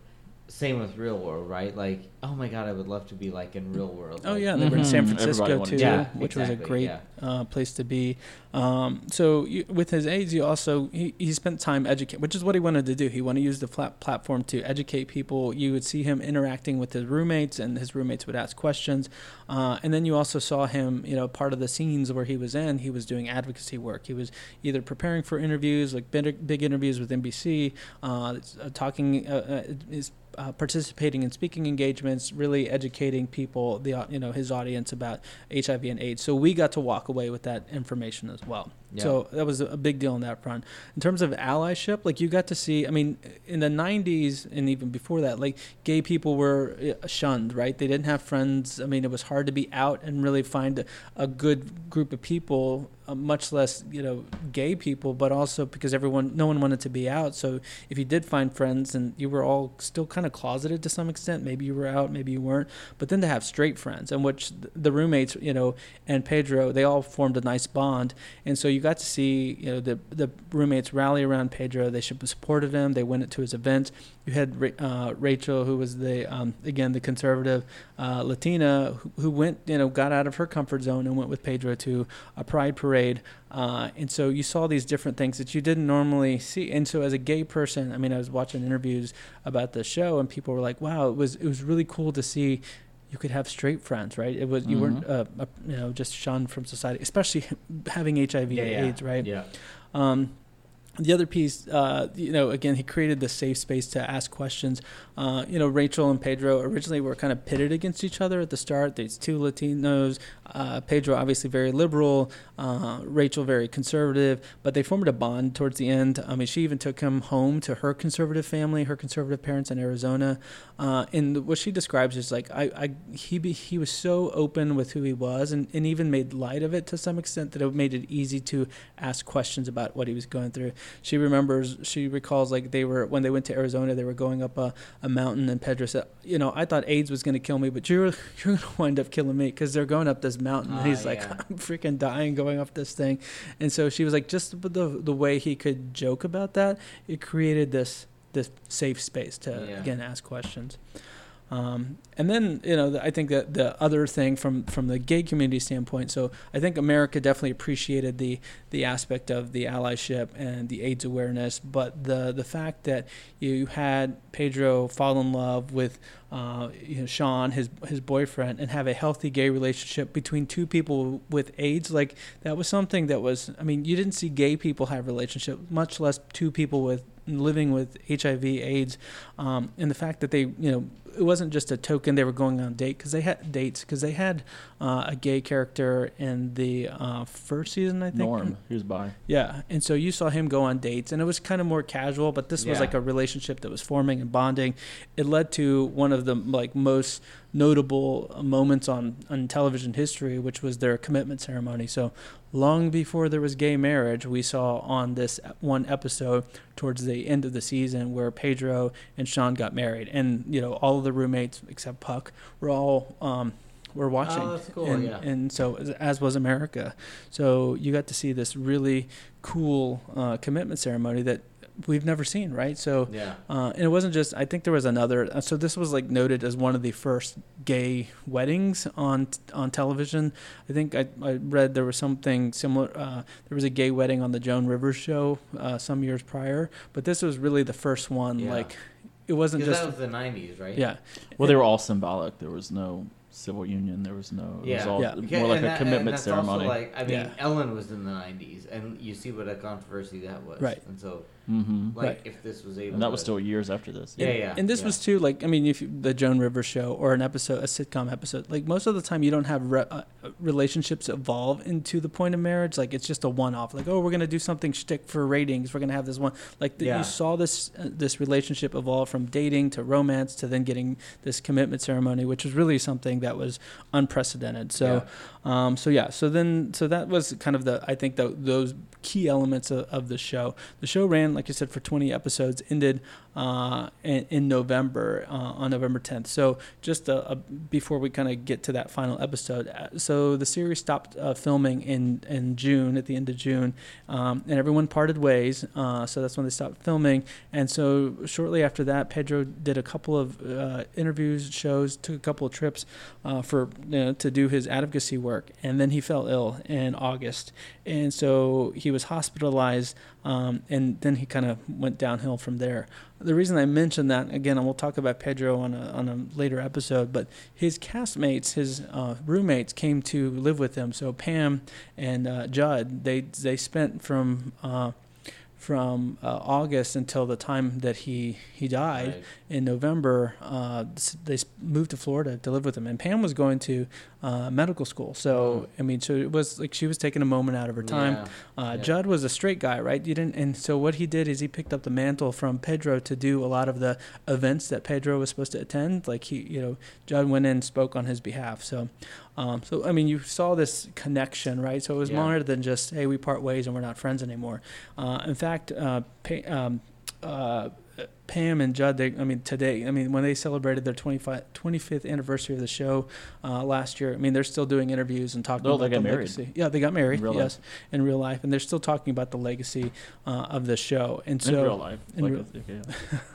Same with Real World, right? Like, oh my god, I would love to be like in Real World. Oh Like, yeah, they were in San Mhm. Francisco Everybody too, to- Yeah, which was a great yeah. uh, place to be. Um, so you, with his AIDS, he also he, he spent time educate, which is what he wanted to do. He wanted to use the flat platform to educate people. You would see him interacting with his roommates, and his roommates would ask questions. Uh, and then you also saw him, you know, part of the scenes where he was in, he was doing advocacy work. He was either preparing for interviews, like big, big interviews with NBC, uh, uh, talking, uh, uh, is uh, participating in speaking engagements, really educating people, the you know his audience about HIV and AIDS. So we got to walk away with that information as well. Yeah. So that was a big deal on that front. In terms of allyship, like you got to see, I mean, in the 90s and even before that, like gay people were uh, shunned, right? They didn't have friends. I mean, it was hard to be out and really find a, a good group of people, uh, much less, you know, gay people, but also because everyone, no one wanted to be out. So if you did find friends and you were all still kind of closeted to some extent, maybe you were out, maybe you weren't, but then to have straight friends, and which the roommates, you know, and Pedro, they all formed a nice bond. And so you got to see, you know, the the roommates rally around Pedro. They should supported him. They went to his events. You had uh, Rachel, who was the um, again the conservative uh, Latina, who, who went, you know, got out of her comfort zone and went with Pedro to a pride parade. Uh, and so you saw these different things that you didn't normally see. And so as a gay person, I mean, I was watching interviews about the show, and people were like, "Wow, it was it was really cool to see." You could have straight friends, right? It was you weren't, uh, uh, you know, just shunned from society, especially having HIV yeah, yeah. AIDS, right? Yeah. Um, the other piece, uh, you know, again, he created the safe space to ask questions. Uh, you know, Rachel and Pedro originally were kind of pitted against each other at the start. These two Latinos, uh, Pedro obviously very liberal, uh, Rachel very conservative, but they formed a bond towards the end. I mean, she even took him home to her conservative family, her conservative parents in Arizona. Uh, and what she describes is like, I, I he be, he was so open with who he was, and, and even made light of it to some extent that it made it easy to ask questions about what he was going through. She remembers, she recalls like they were when they went to Arizona, they were going up a, a mountain, and Pedro said, "You know, I thought AIDS was going to kill me, but you're you're going to wind up killing me because they're going up this mountain." and Ah, he's like, "I'm freaking dying going up this thing," and so she was like, just the the way he could joke about that, it created this this safe space to Yeah. again ask questions. Um, and then you know I think that the other thing from from the gay community standpoint, so I think America definitely appreciated the the aspect of the allyship and the AIDS awareness, but the the fact that you had Pedro fall in love with uh, you know Sean, his his boyfriend, and have a healthy gay relationship between two people with AIDS, like that was something that was. I mean, you didn't see gay people have relationship, much less two people with living with HIV, AIDS, um, and the fact that they, you know, it wasn't just a token they were going on a date because they had dates because they had uh, a gay character in the uh, first season, I think. Norm, he was bi. Yeah, and so you saw him go on dates, and it was kind of more casual, but this was like a relationship that was forming and bonding. It led to one of the like most notable moments on on television history, which was their commitment ceremony. So long before there was gay marriage, we saw on this one episode towards the end of the season where Pedro and Sean got married, and you know all of the roommates except Puck were all. Um, were watching, Oh, that's cool, and, yeah. and so as- as was America. So you got to see this really cool uh, commitment ceremony that we've never seen, right? So Yeah. uh, and it wasn't just. I think there was another. uh, So this was like noted as one of the first gay weddings on on television. I think I, I read there was something similar. Uh, there was a gay wedding on the Joan Rivers show uh, some years prior, but this was really the first one. Yeah. Like it wasn't just. that was the '90s, right? yeah. Well, they were all symbolic. There was no civil union. There was no. It was Yeah. all Yeah. More like and a that- and commitment that's ceremony. Also like, I mean, Yeah. Ellen was in the '90s, and you see what a controversy that was. Right. And so, hmm like, Right. if this was able, And that was still years after this. Yeah, yeah. And this yeah. was too like I mean if you, the Joan Rivers show or an episode a sitcom episode like most of the time you don't have re- uh, relationships evolve into the point of marriage like it's just a one off like oh we're gonna do something shtick for ratings we're gonna have this one like the, Yeah. you saw this uh, this relationship evolve from dating to romance to then getting this commitment ceremony which was really something that was unprecedented so um, so yeah so then so that was kind of the I think the, those key elements of, of the show. The show ran like I said for 20 episodes ended uh, in, in November uh, on November 10th. So just before we kind of get to that final episode, uh, so the series stopped uh, filming in in June at the end of June, um, and everyone parted ways. Uh, so that's when they stopped filming. And so shortly after that, Pedro did a couple of interviews, shows, took a couple of trips for you know, to do his advocacy work, and then he fell ill in August, and so he was hospitalized. Um, and then he kind of went downhill from there. The reason I mention that again, and we'll talk about Pedro on a on a later episode, but his castmates, his uh, roommates, came to live with him. So Pam and uh, Judd, they they spent from uh, from uh, August until the time that he he died Right. in November, uh, they moved to Florida to live with him. And Pam was going to uh, medical school, so I mean, so it was like she was taking a moment out of her time. Yeah. Uh, Yeah. Judd was a straight guy, right? You didn't, and so what he did is he picked up the mantle from Pedro to do a lot of the events that Pedro was supposed to attend. Like he, you know, Judd went in and spoke on his behalf. So, um, so I mean, you saw this connection, right? So it was Yeah. more than just hey, we part ways and we're not friends anymore. Uh, in fact, uh, pa- um, uh, Pam and Judd, they, I mean, today, I mean, when they celebrated their 25, 25th anniversary of the show uh, last year, I mean, they're still doing interviews and talking Oh, about they got the married. legacy. Yeah, they got married. In yes, in real life, and they're still talking about the legacy uh, of the show. And so, in real life. in like real- a- yeah.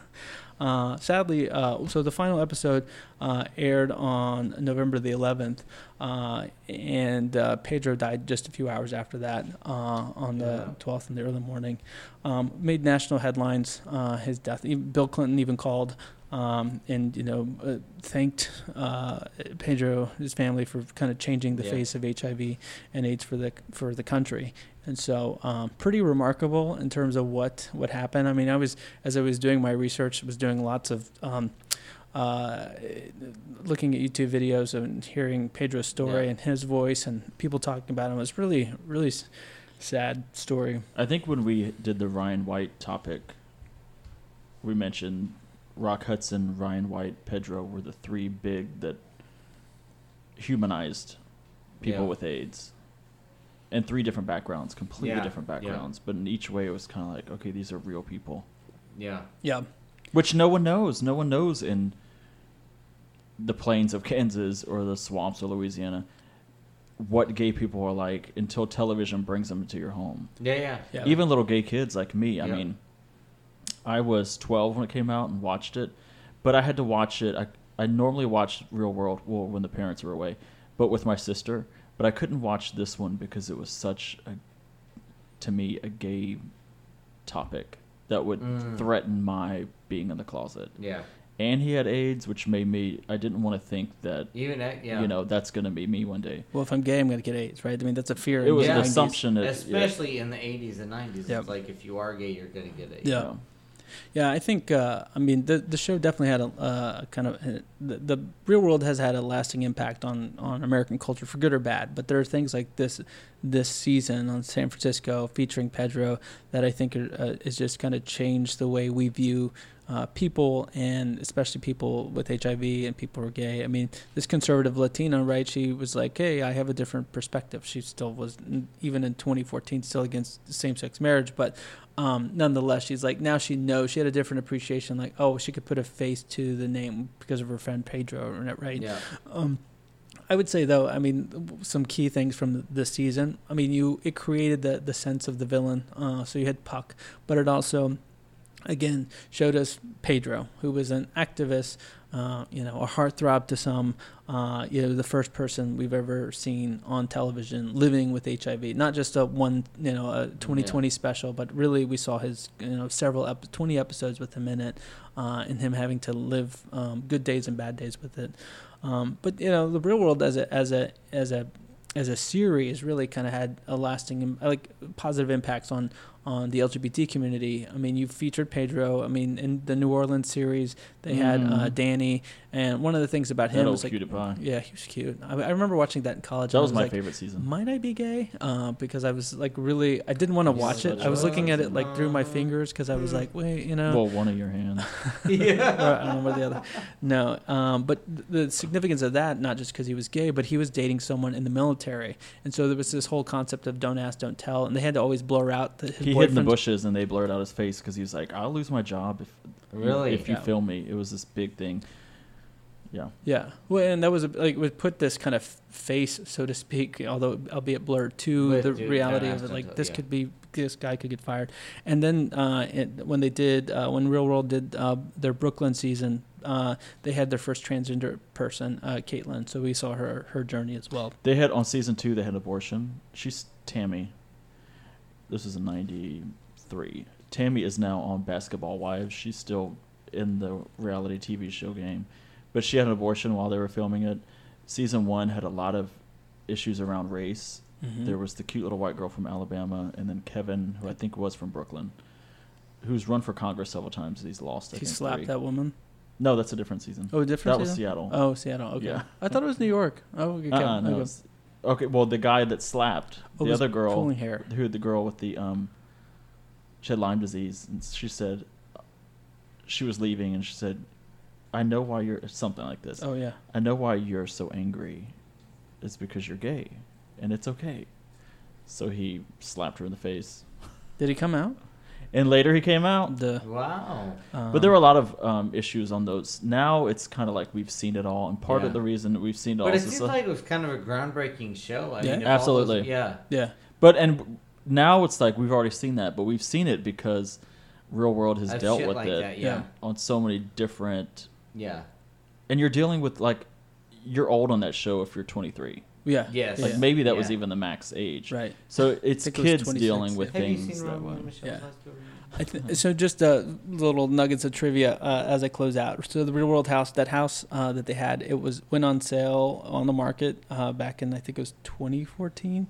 uh, sadly, uh, so the final episode uh, aired on November the 11th, uh, and uh, Pedro died just a few hours after that uh, on the Yeah. 12th in the early morning. Um, made national headlines. Uh, his death. Bill Clinton even called. Um, and you know, uh, thanked uh, Pedro, his family, for kind of changing the Yeah. face of HIV and AIDS for the for the country. And so, um, pretty remarkable in terms of what what happened. I mean, I was as I was doing my research, was doing lots of um, uh, looking at YouTube videos and hearing Pedro's story Yeah. and his voice and people talking about him. It was really really sad story. I think when we did the Ryan White topic, we mentioned Rock Hudson, Ryan White, Pedro were the three big that humanized people Yeah. with AIDS. And three different backgrounds, completely Yeah, different yeah. backgrounds. But in each way, it was kind of like, okay, these are real people. Yeah. Yeah, Which no one knows. No one knows in the plains of Kansas or the swamps of Louisiana what gay people are like until television brings them into your home. Yeah. Yeah. yeah. Even little gay kids like me. I mean, I was 12 when it came out and watched it, but I had to watch it. I, I normally watch Real World well, when the parents were away, but with my sister. But I couldn't watch this one because it was such a, to me, a gay topic that would Mm. threaten my being in the closet. Yeah. And he had AIDS, which made me. I didn't want to think that Even that, yeah. you know that's going to be me one day. Well, if I'm gay, I'm going to get AIDS, right? I mean, that's a fear. It was the an 90s. assumption. That, yeah. Especially in the 80s and 90s. Yep. It's like if you are gay, you're going to get it. Yeah. Yeah, I think. Uh, I mean, the the show definitely had a uh, kind of the, the real world has had a lasting impact on on American culture for good or bad. But there are things like this this season on San Francisco featuring Pedro that I think are, uh, is just kind of changed the way we view. Uh, people and especially people with HIV and people who are gay. I mean, this conservative Latina, right? She was like, "Hey, I have a different perspective." She still was, even in 2014, still against same-sex marriage, but um, nonetheless, she's like now she knows she had a different appreciation. Like, oh, she could put a face to the name because of her friend Pedro, right? Yeah. Um, I would say though, I mean, some key things from the season. I mean, you it created the the sense of the villain. Uh, so you had Puck, but it also, again, showed us Pedro, who was an activist. Uh, you know, a heartthrob to some. Uh, you know, the first person we've ever seen on television living with HIV. Not just a one, you know, a 2020 special, but really we saw his, you know, several ep- 20 episodes with him in it, uh, and him having to live um, good days and bad days with it. Um, but you know, the real world as a as a as a as a series really kind of had a lasting like positive impacts on on the LGBT community. I mean, you featured Pedro. I mean, in the New Orleans series, they had uh, Mm. Danny, and one of the things about him That was like, yeah, he was cute. I, I remember watching that in college. That and I was my like, favorite season. Might I be gay? Uh, because I was like really, I didn't want to watch it. I was looking at it like through my fingers because I was mm. like, wait, you know. Well, one of your hands. yeah. or I don't know the other. No, um, but the significance of that, not just because he was gay, but he was dating someone in the military, and so there was this whole concept of don't ask, don't tell, and they had to always blur out the, his he hid in the bushes and they blurred out his face because he was like, "I'll lose my job if Really? if you Yeah. film me." It was this big thing. Yeah, Yeah, well, and that was a, like would put this kind of face, so to speak, although albeit blurred, to With the dude, reality of it. Like tell, this yeah. could be, this guy could get fired. And then uh, it, when they did, uh, when Real World did uh, their Brooklyn season, uh, they had their first transgender person, uh, Katelynn. So we saw her her journey as well. they had on season two. They had abortion. She's Tammy. This is in '93. Tammy is now on Basketball Wives. She's still in the reality TV show game, but she had an abortion while they were filming it. Season one had a lot of issues around race. Mhm. There was the cute little white girl from Alabama, and then Kevin, who I think was from Brooklyn, who's run for Congress several times. He's lost. I he slapped three. that woman. No, that's a different season. Oh, different. that was season? Seattle. Oh, Seattle. Okay. Yeah. I thought it was New York. Oh, okay. Uh-uh, no, okay. Okay. Well, the guy that slapped Oh, the other girl, pulling hair. who the girl with the um, she had Lyme disease, and she said she was leaving, and she said, "I know why you're something like this. Oh yeah. I know why you're so angry. It's because you're gay, and it's okay." So he slapped her in the face, Did he come out? And later he came out. The. Wow. Um, But there were a lot of um, issues on those. Now it's kind of like we've seen it all, and part Yeah. of the reason we've seen it all But it is seems like it was kind of a groundbreaking show. I Yeah. mean, if all those- Absolutely. yeah. Yeah. But and now it's like we've already seen that, but we've seen it because real world has Of dealt shit with like it that, yeah. on so many different. Yeah. And you're dealing with like you're old on that show if you're 23. Yeah. Yes. Like Yeah. maybe that was even the max age. Right. So it's think it kids 26, dealing with Have you things seen that Roman way. and Michelle's Yeah. last movie? I th- so just uh, little nuggets of trivia uh, as I close out. So the Real World House, that house uh, that they had, it was went on sale on the market uh, back in I think it was 2014.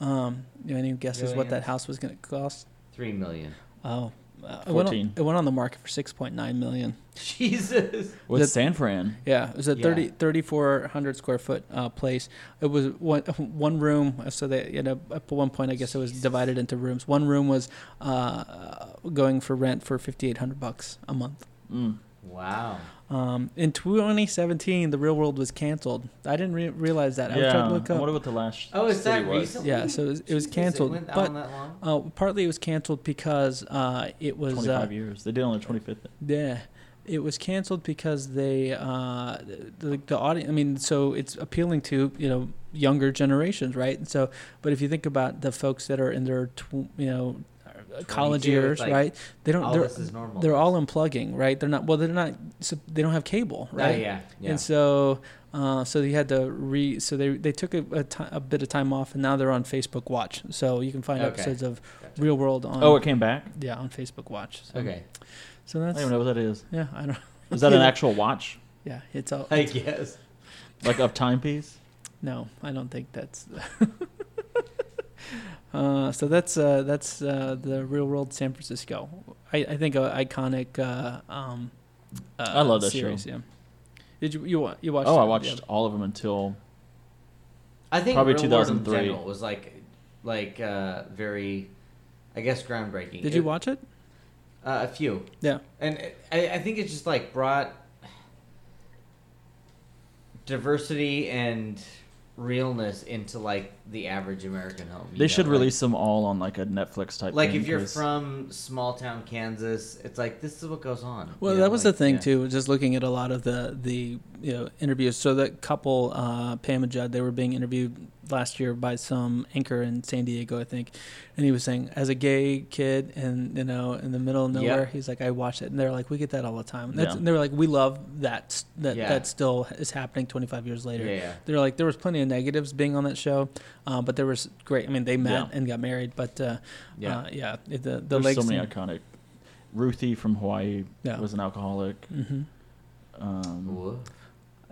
Um, you know, any guesses what that house was going to cost? Three million. Oh, uh, it, went on, 14. it went on the market for 6.9 million. Jesus. With The- San Fran, Yeah, it was a Yeah. 30, 3,400 square foot uh, place. It was one, one room. So they, you know, at one point, I guess it was divided into rooms. One room was uh, going for rent for 5,800 bucks a month. mm. Wow. Um, in 2017, the Real World was canceled. I didn't re- realize that. I was yeah. trying to look up. wonder what the last. Oh, is that city was. recently? Yeah, so it was, it was Jesus, canceled. went but on that long? uh, partly it was canceled because uh, it was 25 uh, years. They did on the 25th. yeah, it was canceled because they uh, the the audience. I mean, so it's appealing to you know younger generations, right? And so, but if you think about the folks that are in their tw- you know college years, like, right? They don't. all they're, this is normal. they're all unplugging, right? They're not. Well, they're not. So they don't have cable, Oh, right? yeah, yeah. And so, uh, so you had to re. So they they took a, a, bit of time off, and now they're on Facebook Watch. So you can find Okay. episodes of Gotcha. Real World on. Oh, it came back. yeah, on Facebook Watch. So, okay. So that's. I don't know what that is. yeah. I don't. Is that an actual watch, Yeah, it's all. I guess. like of timepiece? No, I don't think that's. uh, so that's uh, that's uh, the Real World San Francisco. I, I think a iconic. Uh, um, uh, I love that series, show. Yeah. Did you you you watched? Oh, I watched Yeah. all of them until I think Probably Real World in 2003. was like, like uh, very, I guess, groundbreaking. Did It- you watch it? Uh, a few, Yeah. and it- I, I think it just like brought diversity and realness into like the average American home. you they know, should like- release them all on like a Netflix type. Like thing, if you're 'cause- from small town Kansas, it's like this is what goes on. Well, you that know, was like, the thing yeah. too. Just looking at a lot of the the you know interviews. So that couple, uh, Pam and Judd, they were being interviewed last year by some anchor in San Diego, I think, and he was saying, as a gay kid, and you know, in the middle of nowhere, Yeah. he's like, I watched it, and they're like, we get that all the time. That's, Yeah. and they were like, we love that that Yeah. that still is happening 25 years later. Yeah, yeah. They're like there was plenty of negatives being on that show, uh, but there was great. I mean, they met Yeah. and got married, but uh, Yeah. uh, yeah, it- the the There's legs. so many iconic. Ruthie from Hawaii Yeah. was an alcoholic. hmm Um, Whoa.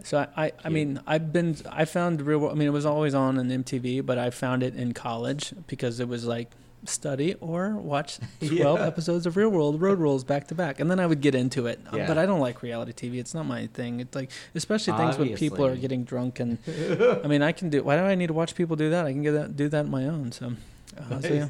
So I, I, I mean, I've been, I found real. World- I mean, it was always on an MTV, but I found it in college because it was like study or watch twelve Yeah. episodes of Real World Road Rules back to back, and then I would get into it. Uh, Yeah. But I don't like reality TV. It's not my thing. It's like, especially things when people are getting drunk, and I mean, I can do. Why do I need to watch people do that? I can get that, do that on my own. So, uh, so yeah.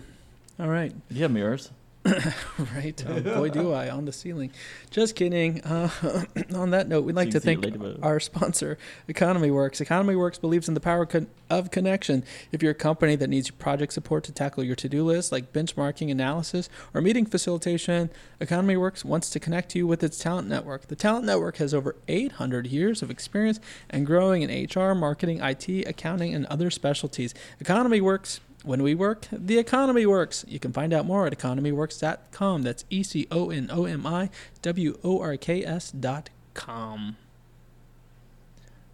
All right. yeah, mirrors. right. Oh, boy, do I on the ceiling. Just kidding. Uh, on that note, we'd like to thank our sponsor, Economy Works. Economy Works believes in the power con- of connection. If you're a company that needs project support to tackle your to-do list, like benchmarking analysis or meeting facilitation, Economy Works wants to connect you with its talent network. The talent network has over 800 years of experience and growing in HR, marketing, IT, accounting, and other specialties. Economy Works when we work, the economy works. You can find out more at economyworks.com. That's E C O N O M I W O R K S dot com.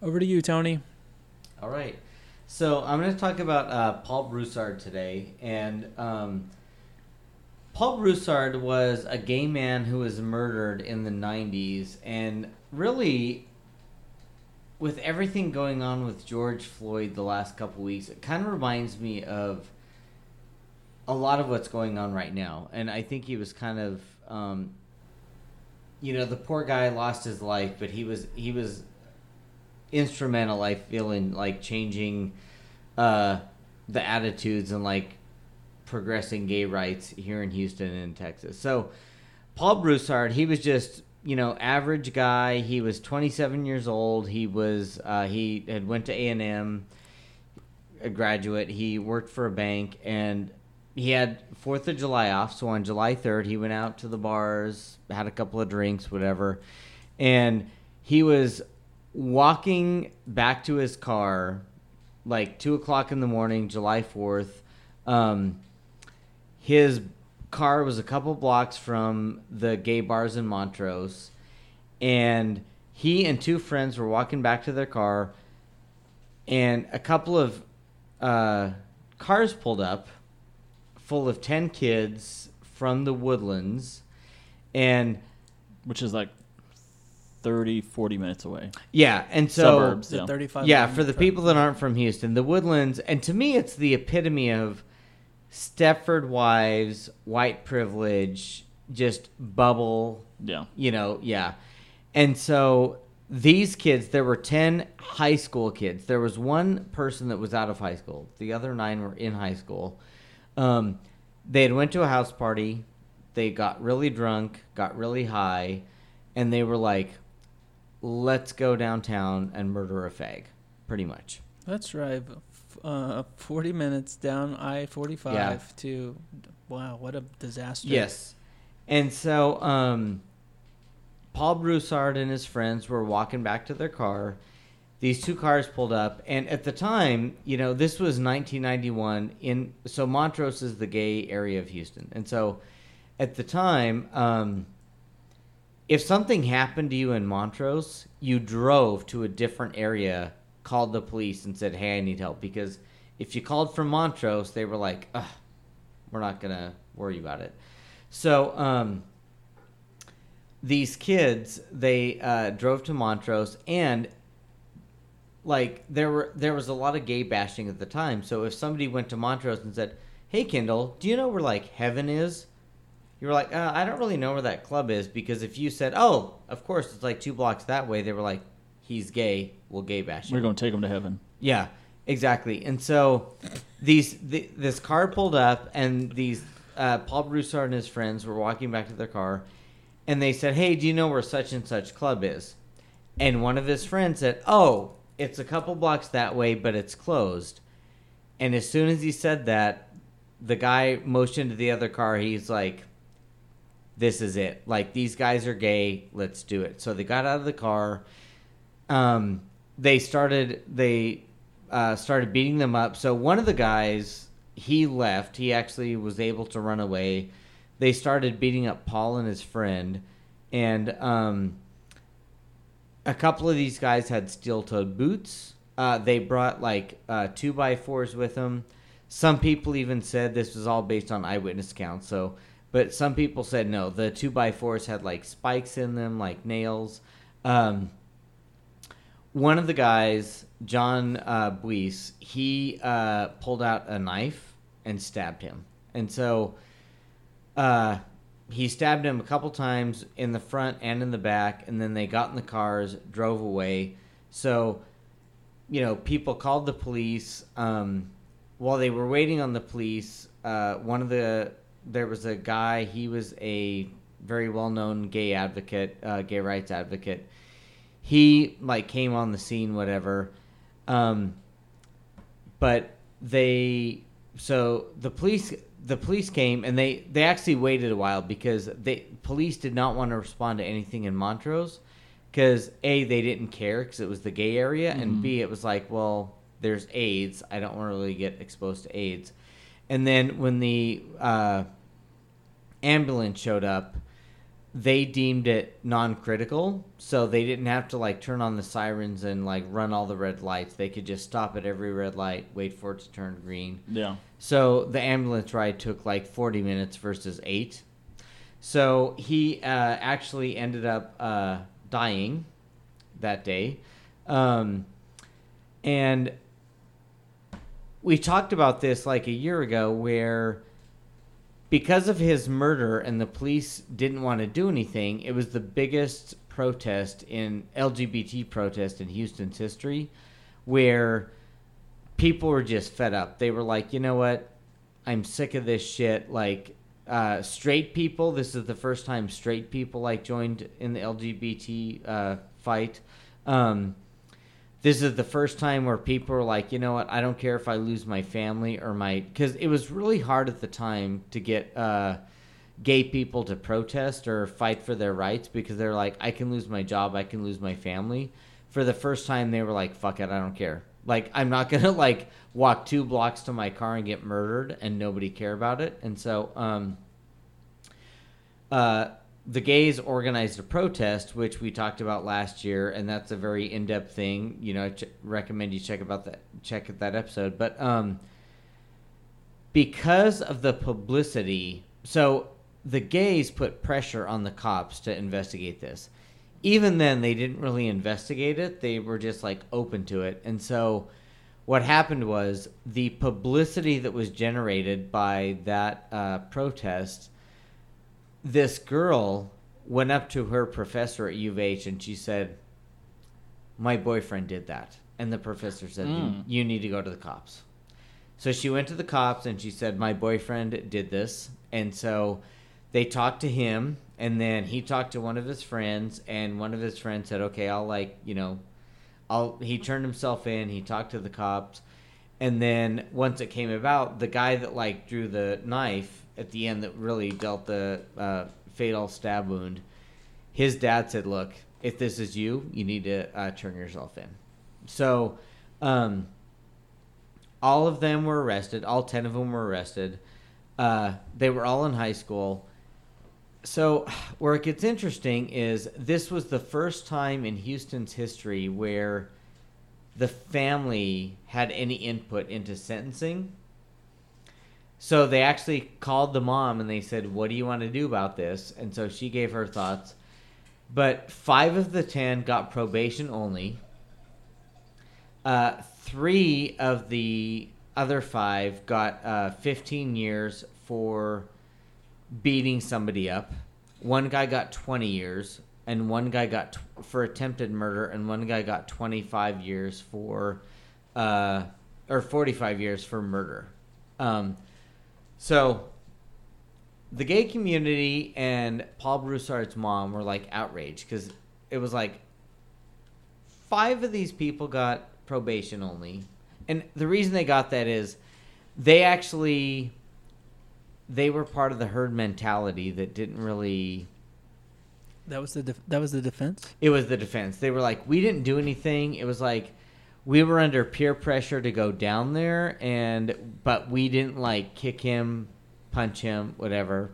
Over to you, Tony. All right. So I'm going to talk about uh, Paul Broussard today, and um, Paul Broussard was a gay man who was murdered in the '90s, and really, with everything going on with George Floyd the last couple weeks, it kind of reminds me of a lot of what's going on right now, and I think he was kind of. Um, you know, the poor guy lost his life, but he was he was instrumental i feel in like changing uh the attitudes and like progressing gay rights here in houston and texas so paul broussard he was just you know average guy. He was 27 years old. He was uh, he had went to a&m a graduate. He worked for a bank and he had fourth of july off. So on july 3rd he went out to the bars had a couple of drinks whatever. And he was walking back to his car like two o'clock in the morning july 4th um, his car was a couple blocks from the gay bars in montrose and he and two friends were walking back to their car and a couple of uh, cars pulled up full of 10 kids from the woodlands and which is like 30, 40 minutes away. yeah and so Suburbs. Yeah. 35 yeah for the truck. people that aren't from houston the woodlands and to me it's the epitome of stepford wives white privilege just bubble Yeah. you know yeah. And so these kids there were 10 high school kids. There was one person that was out of high school. The other nine were in high school. Um, they had went to a house party. They got really drunk got really high and they were like let's go downtown and murder a fag pretty much. Let's drive uh, 40 minutes down I 45 Yeah. to. Wow, what a disaster. Yes. And so um, Paul Broussard and his friends were walking back to their car, these two cars pulled up, and at the time, you know, this was 1991. In so Montrose is the gay area of Houston, and so at the time, um, if something happened to you in Montrose, you drove to a different area, called the police, and said, "Hey, I need help." Because if you called from Montrose, they were like, "We're not gonna worry about it." So. Um, these kids they uh, drove to Montrose and like there were there was a lot of gay bashing at the time. So if somebody went to Montrose and said, "Hey Kendall, do you know where like heaven is?" You were like, uh, "I don't really know where that club is," because if you said, "Oh, of course, it's like two blocks that way," they were like, "He's gay, we'll gay bash him." We're going to take him to heaven. Yeah, exactly. And so these the, this car pulled up, and these uh, Paul Broussard and his friends were walking back to their car, and they said, "Hey, do you know where such and such club is?" And one of his friends said, "Oh, it's a couple blocks that way, but it's closed." And as soon as he said that, the guy motioned to the other car. He's like, "This is it. Like these guys are gay. Let's do it." So they got out of the car. Um, they started. They uh, started beating them up. So one of the guys, he left. He actually was able to run away. They started beating up Paul and his friend, and um, a couple of these guys had steel-toed boots. Uh, they brought like uh, two by fours with them. Some people even said this was all based on eyewitness accounts. So, but some people said no. The two by fours had like spikes in them, like nails. Um, one of the guys, John uh, Buice, he uh, pulled out a knife and stabbed him, and so uh, he stabbed him a couple times in the front and in the back, and then they got in the cars, drove away. So, you know, people called the police. Um, while they were waiting on the police, uh, one of the there was a guy. He was a very well known gay advocate, uh, gay rights advocate. He like came on the scene, whatever. Um, but they so the police the police came and they they actually waited a while because they police did not want to respond to anything in Montrose because a they didn't care because it was the gay area and b it was like well there's AIDS. I don't want to really get exposed to AIDS. And then when the uh, ambulance showed up they deemed it non-critical so they didn't have to like turn on the sirens and like run all the red lights they could just stop at every red light wait for it to turn green Yeah. so the ambulance ride took like 40 minutes versus eight. So he uh, actually ended up uh, dying that day. Um, and we talked about this like a year ago where because of his murder and the police didn't want to do anything, it was the biggest protest in LGBT protest in Houston's history where people were just fed up. They were like, you know what? I'm sick of this shit. Like, uh, straight people, this is the first time straight people like joined in the LGBT uh, fight. Um, this is the first time where people are like, you know what? I don't care if I lose my family or my because it was really hard at the time to get uh, gay people to protest or fight for their rights because they're like, I can lose my job, I can lose my family. For the first time, they were like, fuck it, I don't care. Like I'm not gonna like walk two blocks to my car and get murdered and nobody care about it. And so, um, uh, the gays organized a protest, which we talked about last year, and that's a very in-depth thing. You know, I ch- recommend you check about that check that episode. But um, because of the publicity, so the gays put pressure on the cops to investigate this. Even then, they didn't really investigate it. They were just like open to it, and so what happened was the publicity that was generated by that uh, protest this girl went up to her professor at U of H and she said, My boyfriend did that. And the professor said, Mm. You need to go to the cops. So she went to the cops and she said, My boyfriend did this. And so they talked to him and then he talked to one of his friends and one of his friends said, Okay, I'll like, you know, I'll he turned himself in, he talked to the cops. And then once it came about, the guy that like drew the knife at the end that really dealt the uh, fatal stab wound, his dad said, "Look, if this is you, you need to uh, turn yourself in." So, um, all of them were arrested. All ten of them were arrested. Uh, they were all in high school. So, where it gets interesting is this was the first time in Houston's history where the family had any input into sentencing. So they actually called the mom and they said, "What do you want to do about this?" And so she gave her thoughts. But five of the ten got probation only. Uh, three of the other five got uh, 15 years for beating somebody up. One guy got 20 years, and one guy got for attempted murder, and one guy got 25 years for, uh, or 45 years for murder. Um, so, the gay community and Paul Broussard's mom were like outraged because it was like five of these people got probation only, and the reason they got that is they actually they were part of the herd mentality that didn't really That was the def- that was the defense. it was the defense. They were like, we didn't do anything. It was like we were under peer pressure to go down there, and but we didn't like kick him, punch him, whatever.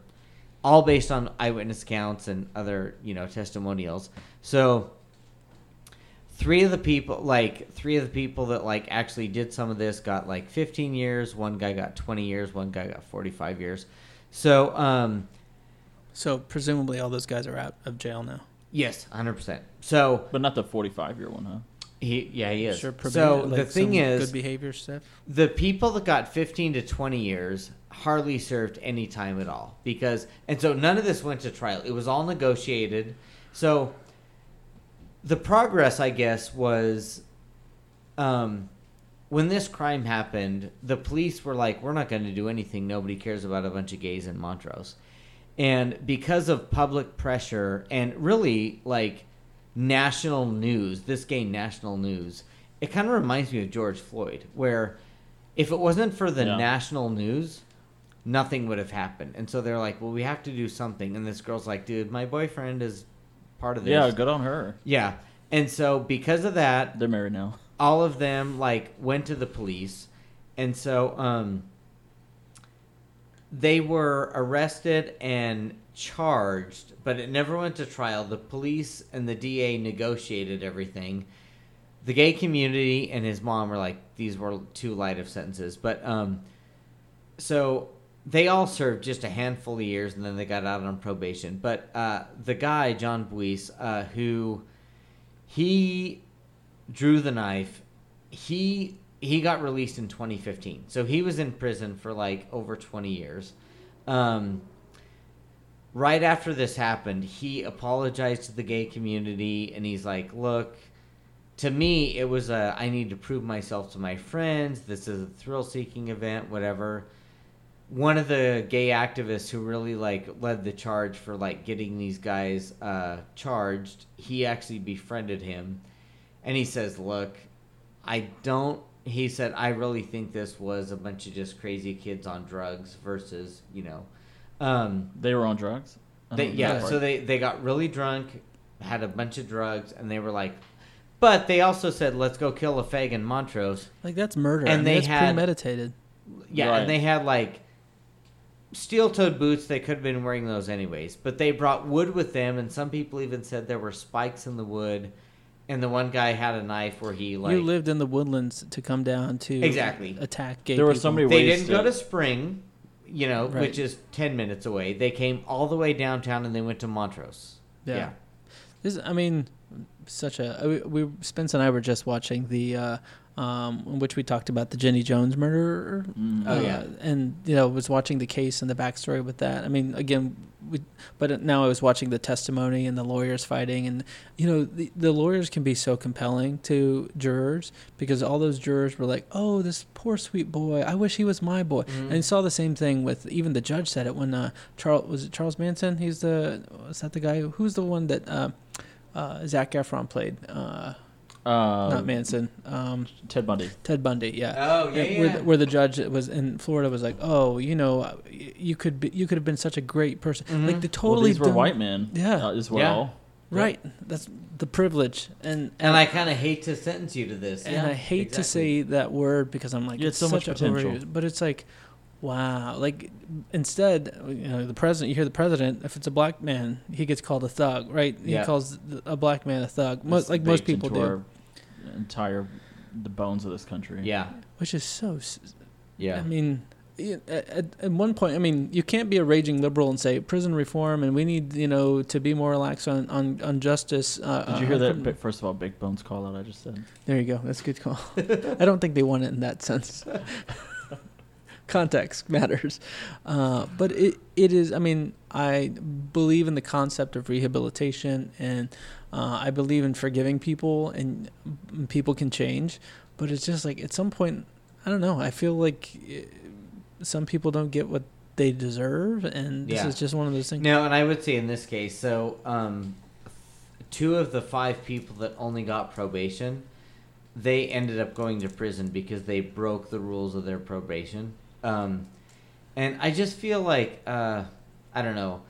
All based on eyewitness accounts and other you know testimonials. So three of the people, like three of the people that like actually did some of this, got like 15 years. One guy got 20 years. One guy got 45 years. So um, So presumably all those guys are out of jail now. yes, 100. percent So But not the 45 year one, huh? He yeah he is. Sure, so like the thing is, good behavior stuff. the people that got 15 to 20 years hardly served any time at all because and so none of this went to trial it was all negotiated so the progress i guess was um when this crime happened the police were like we're not going to do anything nobody cares about a bunch of gays in montrose and because of public pressure and really like national news this gained national news it kind of reminds me of george floyd where if it wasn't for the Yeah. national news, nothing would have happened. And so they're like, well, we have to do something. And this girl's like, dude, my boyfriend is part of this. Yeah, good on her. Yeah. And so because of that, They're married now. all of them like went to the police. And so um they were arrested and charged, but it never went to trial. The police and the DA negotiated everything. The gay community and his mom were like, these were too light of sentences. But um, so they all served just a handful of years and then they got out on probation. But uh, the guy, John Buice, uh, who he drew the knife, he he got released in 2015. So he was in prison for like over 20 years. Um, right after this happened, he apologized to the gay community and he's like, "Look, to me, it was a I need to prove myself to my friends. This is a thrill-seeking event, whatever." One of the gay activists who really like led the charge for like getting these guys uh, charged, he actually befriended him, and he says, "Look, I don't." He said, "I really think this was a bunch of just crazy kids on drugs versus you know." Um, They were on drugs? They, yeah, that so they they got really drunk, had a bunch of drugs, and they were like, but they also said, "Let's go kill a fag in Montrose." Like that's murder. And I mean, they that's had- premeditated. Yeah, Right. and they had like steel-toed boots. They could have been wearing those anyways, but they brought wood with them, and some people even said there were spikes in the wood. And the one guy had a knife where he like you lived in the woodlands to come down to Exactly. attack gay There were people. so many they didn't go to- to Spring, you know, Right. which is ten minutes away. They came all the way downtown and they went to Montrose. Yeah. yeah. This, I mean, such a. We, we Spence and I were just watching the, uh, um, in which we talked about the Jenny Jones murder. Mm. Oh, uh, yeah. and you know was watching the case and the backstory with that. I mean, again, we, but now I was watching the testimony and the lawyers fighting, and you know the the lawyers can be so compelling to jurors because all those jurors were like, "Oh, this poor sweet boy. I wish he was my boy." Mhm. And you saw the same thing with even the judge said it when uh, Charles was it Charles Manson. He's the was that the guy who, who's the one that uh, uh, Zac Efron played. Uh, Uh, not Manson. Um, Ted Bundy. Ted Bundy. Yeah. Oh yeah, Yeah, yeah. Where, the, where the judge was in Florida was like, oh, you know, you could be, you could have been such a great person. Mhm. Like the totally. Well, totally these were dumb- white men Yeah. uh, as well. Right. That's the privilege, and And I kind of hate to sentence you to this. and Yeah, I hate to say that word because I'm like Yeah, it's it's so much such a potential. overuse, but it's like wow like instead you know the president you hear the president if it's a black man he gets called a thug right he calls th- a black man a thug most, like most people do our entire the bones of this country. Yeah, which is so s- yeah. I mean, y- at, at- at one point, I mean, you can't be a raging liberal and say prison reform and we need, you know, to be more relaxed on on, on justice. Uh, Did you uh, hear that? criminal- first of all, Big Bones call out I just said. There you go. That's a good call. I don't think they want it in that sense. Context matters, uh, but it it is. I mean, I believe in the concept of rehabilitation, and uh, I believe in forgiving people, and people can change. But it's just like at some point, I don't know. I feel like eh, some people don't get what they deserve, and this Yeah. is just one of those things. No, and I would say in this case, so um, two of the five people that only got probation, they ended up going to prison because they broke the rules of their probation. Um, and I just feel like uh, I don't know.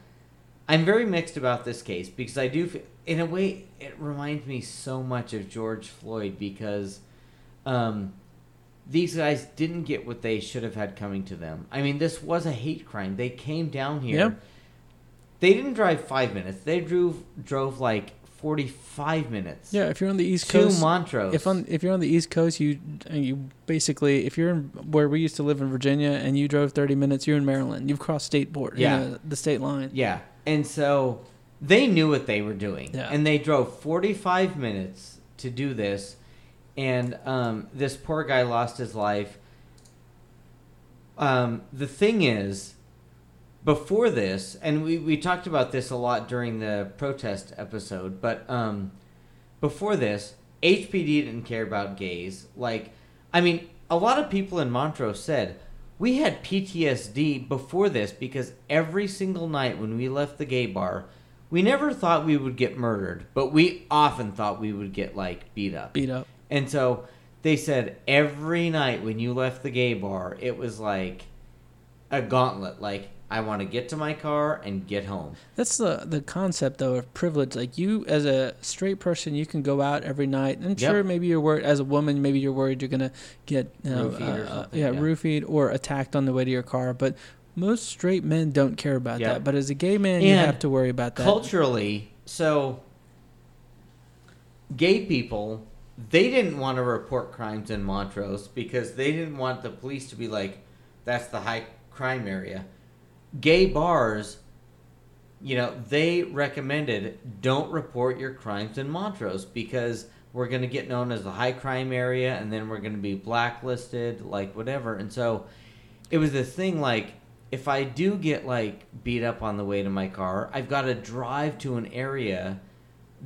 I'm very mixed about this case because I do, feel, in a way, it reminds me so much of George Floyd because um, these guys didn't get what they should have had coming to them. I mean, this was a hate crime. They came down here. Yeah. They didn't drive five minutes. They drove drove like forty five minutes. Yeah, if you're on the East to Coast, Montrose. If on if you're on the East Coast, you you basically if you're in where we used to live in Virginia and you drove 30 minutes, you're in Maryland. You've crossed state border, Yeah. you know, the state line. yeah, and so they knew what they were doing, Yeah. and they drove forty five minutes to do this, and um, this poor guy lost his life. Um, the thing is, before this, and we, we talked about this a lot during the protest episode, but um, before this, HPD didn't care about gays. Like, I mean, a lot of people in Montrose said we had PTSD before this because every single night when we left the gay bar, we never thought we would get murdered, but we often thought we would get like beat up. Beat up. And so they said every night when you left the gay bar, it was like a gauntlet. Like, I want to get to my car and get home. That's the the concept though of privilege. Like you as a straight person, you can go out every night, and Yep. sure, maybe you're worried as a woman. Maybe you're worried you're gonna get you know, Roofied or uh, something, yeah, yeah. roofied or attacked on the way to your car. But most straight men don't care about that. But as a gay man, you have to worry about that. Culturally, so gay people, they didn't want to report crimes in Montrose because they didn't want the police to be like, that's the high crime area. Gay bars, you know, they recommended don't report your crimes in Montrose because we're going to get known as the high crime area and then we're going to be blacklisted, like whatever. And so it was this thing like, if I do get like beat up on the way to my car, I've got to drive to an area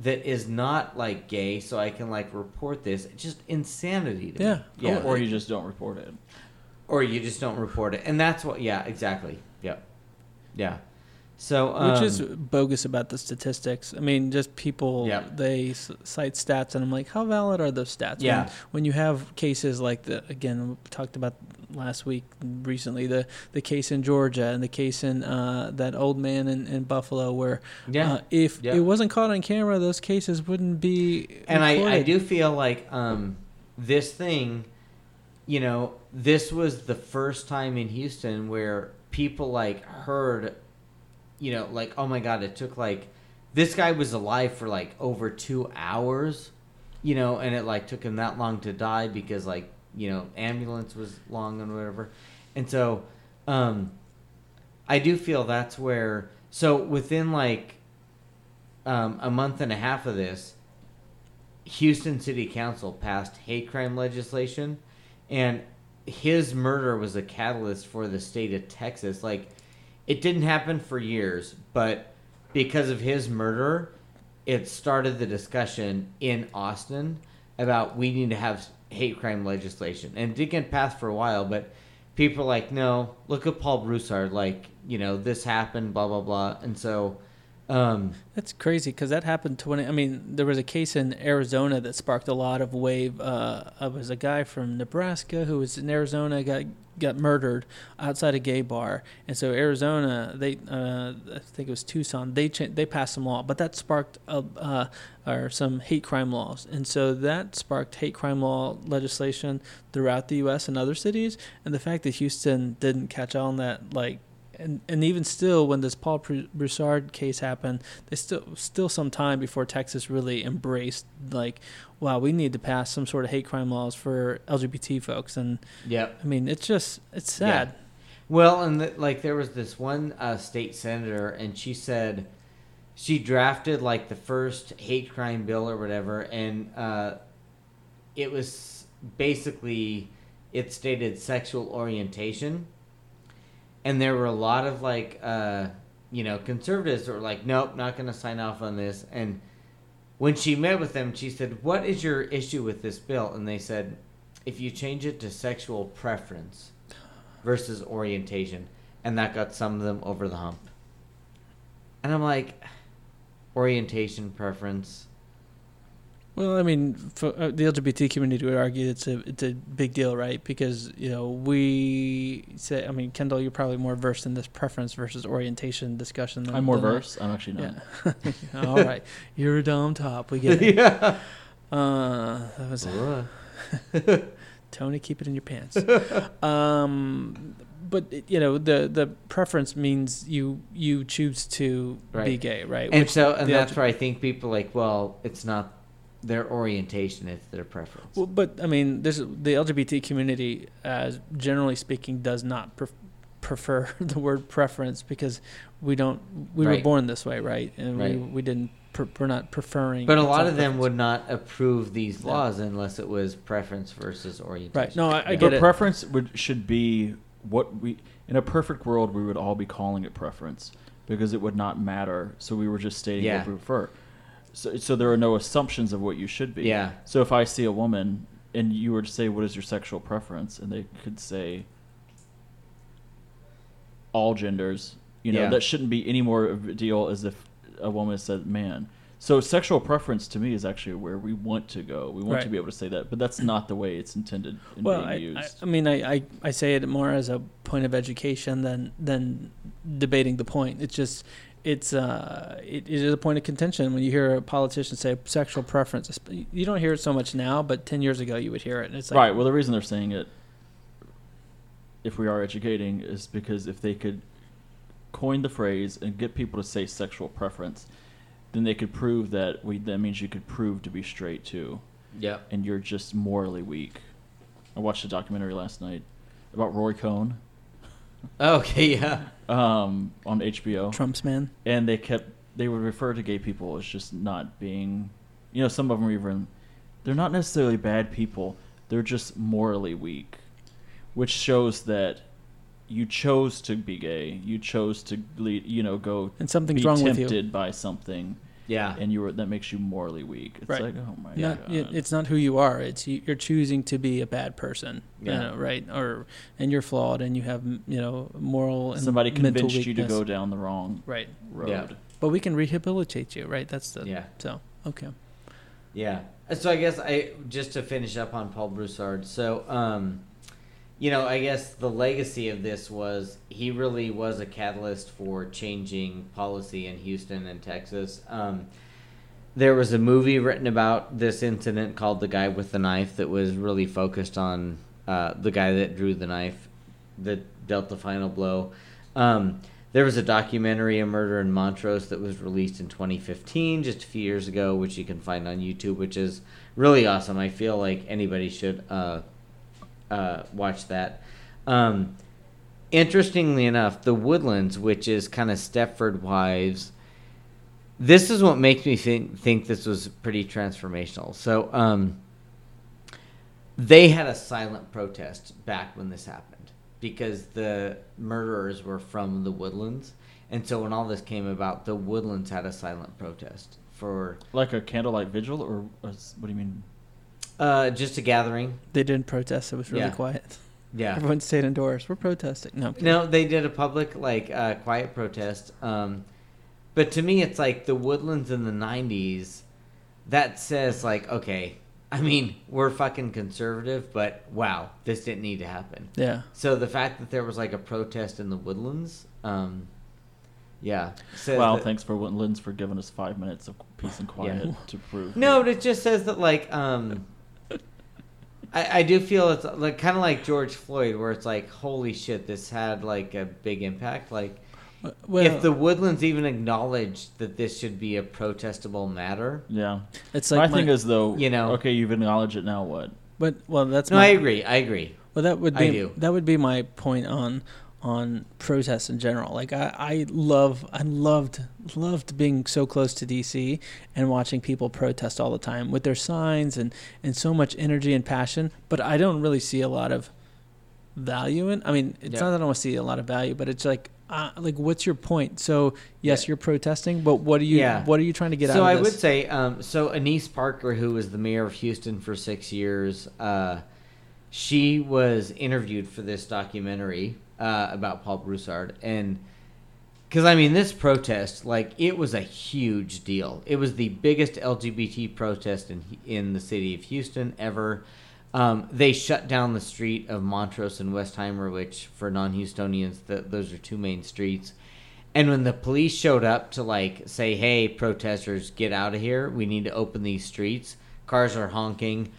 that is not like gay so I can like report this. It's just insanity to Yeah. me. Yeah. Or you just don't report it. or you just don't report it. And that's what yeah, exactly. Yep. Yeah. So um, which is bogus about the statistics. I mean, just people Yep. they s- cite stats, and I'm like, how valid are those stats? Yeah. When, when you have cases like the again we talked about last week, recently the the case in Georgia and the case in uh, that old man in, in Buffalo, where yeah. uh, if Yeah. it wasn't caught on camera, those cases wouldn't be. and I, I do feel like um, this thing, you know, this was the first time in Houston where people like heard, you know, like oh my god, it took like this guy was alive for like over two hours, you know, and it like took him that long to die because like you know ambulance was long and whatever, and so um, I do feel that's where so within like um, a month and a half of this Houston City Council passed hate crime legislation, and his murder was a catalyst for the state of Texas. Like, it didn't happen for years, but because of his murder, it started the discussion in Austin about we need to have hate crime legislation. And it did get passed for a while, but people are like, no, look at Paul Broussard. Like, you know, this happened, blah, blah, blah. And so Um, That's crazy because that happened 20. I mean, there was a case in Arizona that sparked a lot of wave. Uh, it was a guy from Nebraska who was in Arizona got got murdered outside a gay bar, and so Arizona, they uh, I think it was Tucson, they cha- they passed some law, but that sparked a, uh, or some hate crime laws, and so that sparked hate crime law legislation throughout the U.S. and other cities, and the fact that Houston didn't catch on that like and and even still, when this Paul Broussard case happened, they still still some time before Texas really embraced like, wow, we need to pass some sort of hate crime laws for LGBT folks. And yeah, I mean, it's just it's sad. Well, and the, like there was this one uh, state senator, and she said she drafted like the first hate crime bill or whatever, and uh, it was basically it stated sexual orientation, and there were a lot of like uh, you know conservatives that were like, nope, not going to sign off on this, and when she met with them, she said, "What is your issue with this bill?" And they said, "If you change it to sexual preference." versus orientation, and that got some of them over the hump. And I'm like, orientation preference. Well, I mean, for, uh, the LGBT community would argue it's a it's a big deal, right? Because you know we say, I mean, Kendall, you're probably more versed in this preference versus orientation discussion. Than, I'm more versed. I'm actually not. Yeah. All right, you're a dumb top. We get it. yeah. Uh, that was Tony. Keep it in your pants. um, but you know the the preference means you you choose to be gay, right? And Which so, and that's where I think people like, well, it's not their orientation; it's their preference. Well, but I mean, this the LGBT community, as generally speaking, does not pref- prefer the word preference because we don't. We were born this way, right? And we Right. we didn't. Pre- we're not preferring. But a lot of them would not approve these No. laws unless it was preference versus orientation. Right. No, I, I Yeah. get But it. preference would should be what we in a perfect world we would all be calling it preference because it would not matter. So we were just stating Yeah. what we prefer. So so there are no assumptions of what you should be. Yeah. So if I see a woman and you were to say what is your sexual preference and they could say all genders, you know, Yeah. that shouldn't be any more of a deal as if a woman said man. So sexual preference to me is actually where we want to go. We want to be able to say that, but that's not the way it's intended in well, being I, used. I, I mean, I, I, I say it more as a point of education than than debating the point. It's just it's uh it, it is a point of contention when you hear a politician say sexual preference. You don't hear it so much now, but ten years ago you would hear it, and it's like right. Well, the reason they're saying it, if we are educating, is because if they could coin the phrase and get people to say sexual preference, then they could prove that we. That means you could prove to be straight too, Yep. and you're just morally weak. I watched a documentary last night about Roy Cohn Okay. Yeah. um, on HBO. Trump's man. and they kept they would refer to gay people as just not being you know some of them are even they're not necessarily bad people they're just morally weak which shows that you chose to be gay you chose to lead you know go And something's be wrong with tempted you. by something Yeah. and you were that makes you morally weak it's Right. like oh my Not, god it- it's not who you are. It's you, you're choosing to be a bad person. You Yeah. know, right? Or and you're flawed, and you have m- you know moral and somebody mental convinced you to go down the wrong Right. road Yeah. But we can rehabilitate you, right? That's the Yeah. So okay. Yeah. So I guess I just to finish up on Paul Broussard. So, um, you know, I guess the legacy of this was he really was a catalyst for changing policy in Houston and Texas. Um, there was a movie written about this incident called "The Guy with the Knife" that was really focused on uh, the guy that drew the knife that dealt the final blow. Um, there was a documentary, A Murder in Montrose, that was released in 2015, just a few years ago, which you can find on YouTube, which is really awesome. I feel like anybody should uh, uh, watch that. Um, interestingly enough, The Woodlands, which is kind of Stepford Wives, this is what makes me think, think this was pretty transformational. So, um, they had a silent protest back when this happened because the murderers were from the woodlands and so when all this came about the woodlands had a silent protest for like a candlelight vigil or s- what do you mean uh, just a gathering They didn't protest. It was really Yeah. quiet. yeah Everyone stayed indoors. We're protesting. No. I'm kidding. no they did a public like uh, quiet protest um, But to me, it's like the Woodlands in the '90s. That says like, okay, I mean, we're fucking conservative, but wow, this didn't need to happen. Yeah. So the fact that there was like a protest in the Woodlands, um, yeah. says Well, that- thanks for Woodlands for giving us five minutes of peace and quiet to prove. No, but it just says that like um I, I do feel it's like kind of like George Floyd where it's like holy shit this had like a big impact like Well, if the woodlands even acknowledged that this should be a protestable matter Yeah. it's my like thing my- is though. You know- Okay, you've acknowledged it. Now what? but well, that's no my, I agree I agree Well, that would I be do. that would be my point on on protests in general. Like I, I love I loved loved being so close to DC and watching people protest all the time with their signs and and so much energy and passion. But I don't really see a lot of value in. I mean, it's Yeah. not that I don't see a lot of value, but it's like. Uh, like, what's your point? So, yes, Yeah. you're protesting, but what are you? Yeah. What are you trying to get so out I this? So, I would say um, so Annise Parker who was the mayor of Houston for six years uh, she was interviewed for this documentary uh, about Paul Broussard and because I mean this protest like it was a huge deal it was the biggest LGBT protest in in the city of Houston ever um, they shut down the street of Montrose and Westheimer which for non-Houstonians th- those are two main streets and when the police showed up to like say, "Hey, protesters, get out of here. We need to open these streets." Cars are honking.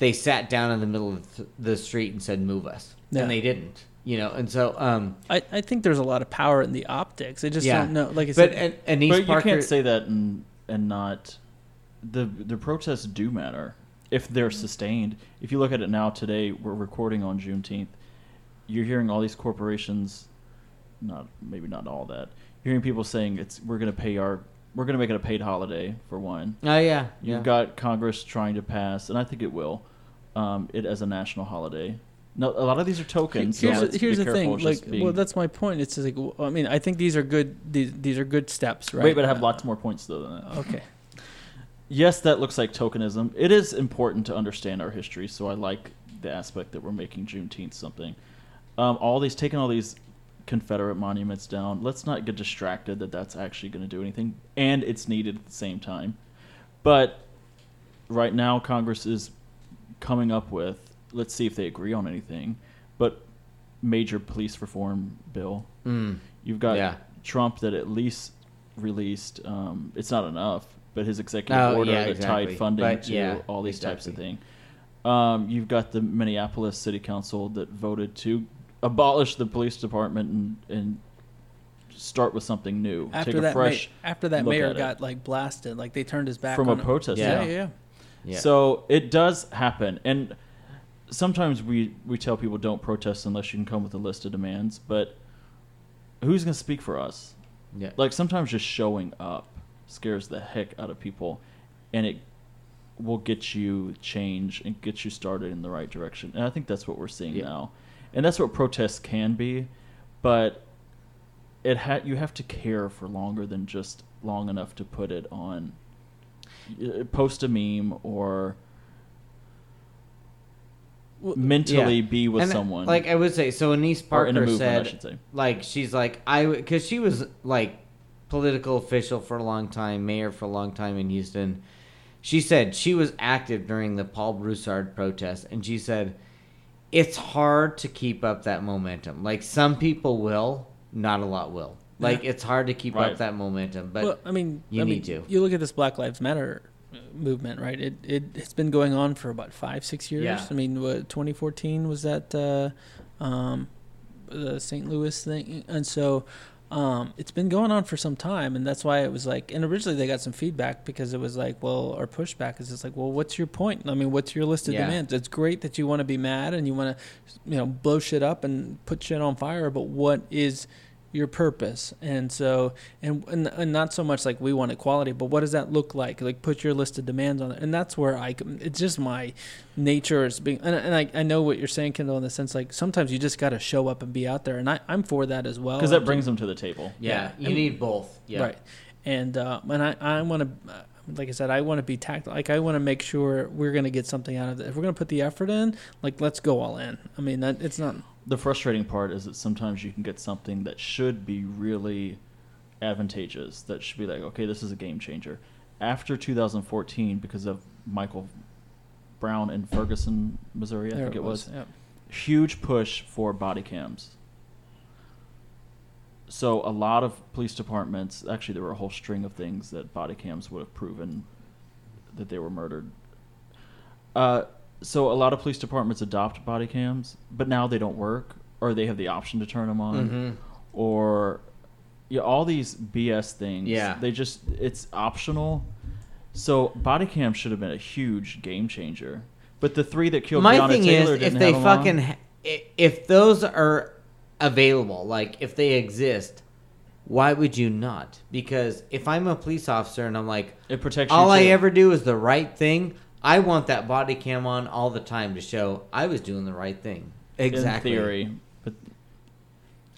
They sat down in the middle of the street and said, "Move us," Yeah. and they didn't. You know, and so um, I, I think there's a lot of power in the optics. I just Yeah. don't know. Like I but said, and, Annise but you Parker, can't say that and and not the the protests do matter if they're sustained. If you look at it now today, we're recording on Juneteenth. You're hearing all these corporations, not maybe not all that. You're hearing people saying it's we're going to pay our we're going to make it a paid holiday for one. Oh yeah, You've yeah. got Congress trying to pass, and I think it will, um, it as a national holiday. No, a lot of these are tokens. so here's the, here's the thing. Like, being- well, that's my point. It's just like, w- I mean, I think these are good. These these are good steps, right? wait, but I have lots more points though than that. Okay. Yes, that looks like tokenism. It is important to understand our history, so I like the aspect that we're making Juneteenth something. Um, all these taking all these Confederate monuments down. Let's not get distracted that that's actually going to do anything, and it's needed at the same time. But right now, Congress is coming up with. Let's see if they agree on anything. But major police reform bill. Mm. You've got Yeah. Trump that at least released. Um, it's not enough, but his executive Oh, order yeah, that exactly. tied funding But, to yeah, all these types of things. Um, you've got the Minneapolis City Council that voted to abolish the police department and, and start with something new. After Take a that, fresh ma- after that look mayor at it. got like blasted, like they turned his back from a him. protest. Yeah, Yeah. yeah, yeah. So it does happen, and sometimes we we tell people don't protest unless you can come with a list of demands. But who's going to speak for us? yeah. Like sometimes just showing up scares the heck out of people, and it will get you change and get you started in the right direction. And I think that's what we're seeing Yeah. now, and that's what protests can be, but it ha- you have to care for longer than just long enough to put it on Uh, post a meme or mentally Yeah. be with And, uh, someone Like I would say, so Annise Parker movement, said, I should say. like she's like I because she was like political official for a long time, mayor for a long time in Houston. She said she was active during the Paul Broussard protest, and she said it's hard to keep up that momentum. Like some people will, not a lot will. Like it's hard to keep Right. up that momentum, but well, I mean, you I need mean, to. You look at this Black Lives Matter uh, movement, right? It it it's been going on for about five, six years. Yeah. I mean, what 2014 was that uh, um, the St. Louis thing, and so. Um, it's been going on for some time, and that's why it was like. And originally, they got some feedback because it was like, well, our pushback is just like, well, what's your point? I mean, what's your list of Yeah. demands? It's great that you want to be mad and you want to, you know, blow shit up and put shit on fire, but what is your purpose and so and, and and not so much like we want equality but what does that look like like put your list of demands on it and that's where i c- it's just my nature is being and, and I, I know what you're saying kendall in the sense like sometimes you just got to show up and be out there and I, i'm for that as well Because that brings them to the table. yeah, yeah. you need both. Yeah, right and uh and i i want to like I said, I want to be tactile. Like I want to make sure we're going to get something out of it. If we're going to put the effort in, like let's go all in. I mean, that it's not. The frustrating part is that sometimes you can get something that should be really advantageous that should be like, okay, this is a game changer. After 2014, because of Michael Brown in Ferguson, Missouri, I There think it was, yeah. huge push for body cams. So a lot of police departments, actually, there were a whole string of things that body cams would have proven that they were murdered. Uh, so a lot of police departments adopt body cams, but now they don't work, or they have the option to turn them on, Mhm. or yeah, all these BS things. Yeah. they just it's optional. So body cams should have been a huge game changer. But the three that killed My Breonna thing Taylor is, didn't if they on. fucking, i- if those are available, like if they exist, why would you not? Because if I'm a police officer and I'm like, it protects all I ever do is the right thing, I want that body cam on all the time to show I was doing the right thing. Exactly. in theory. But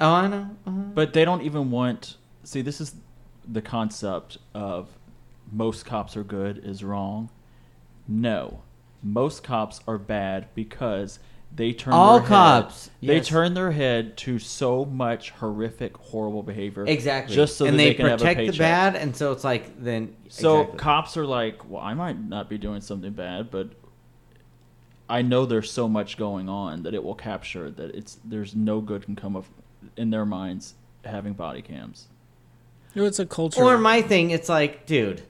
Oh, I know. uh but they don't even want. See, this is the concept of most cops are good is wrong. No, most cops are bad because they turn All their cops, Head, They turn their head to so much horrific, horrible behavior. Exactly. Just so and they, they, can have a protect the bad, and so it's like then. So exactly. cops are like, well, I might not be doing something bad, but I know there's so much going on that it will capture that it's there's no good can come of in their minds having body cams. You know, It's a culture. Or my thing, it's like, dude,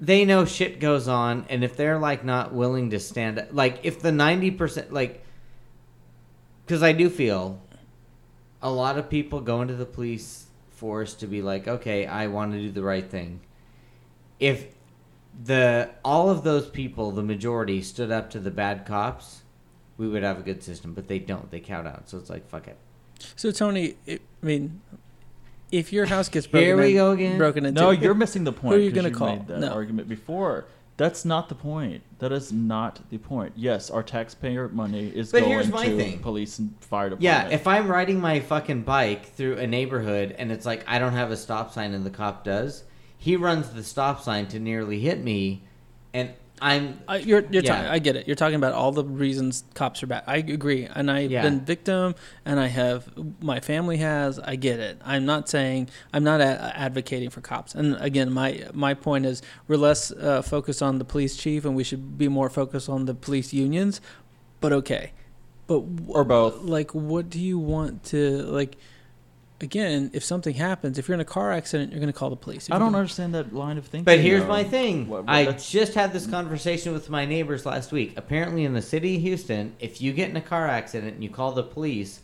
they know shit goes on, and if they're like not willing to stand, like if the ninety percent, like, because I do feel a lot of people go into the police force to be like, okay, I want to do the right thing. If the all of those people, the majority, stood up to the bad cops, we would have a good system. But they don't; they count out. So it's like, fuck it. so Tony, it, I mean, if your house gets broken, Here we in- go again. broken into, No, you're missing the point. Who are you 'cause gonna call? Made that No. argument before. That's not the point. That is not the point. Yes, our taxpayer money is But going here's my to thing. police and fire department. Yeah, if I'm riding my fucking bike through a neighborhood and it's like I don't have a stop sign and the cop does, he runs the stop sign to nearly hit me, and I'm I, you're, you're Yeah. talking, I get it. You're talking about all the reasons cops are bad. I agree, and I've Yeah. been victim, and I have my family has. I get it. I'm not saying I'm not a, advocating for cops. And again, my my point is we're less uh, focused on the police chief, and we should be more focused on the police unions. But okay, but w- Or both. Like, what do you want to like? Again, if something happens, if you're in a car accident, you're going to call the police. If I don't go- understand that line of thinking. But here's though. my thing. What- what- I that's- just had this conversation with my neighbors last week. Apparently, in the city of Houston, if you get in a car accident and you call the police,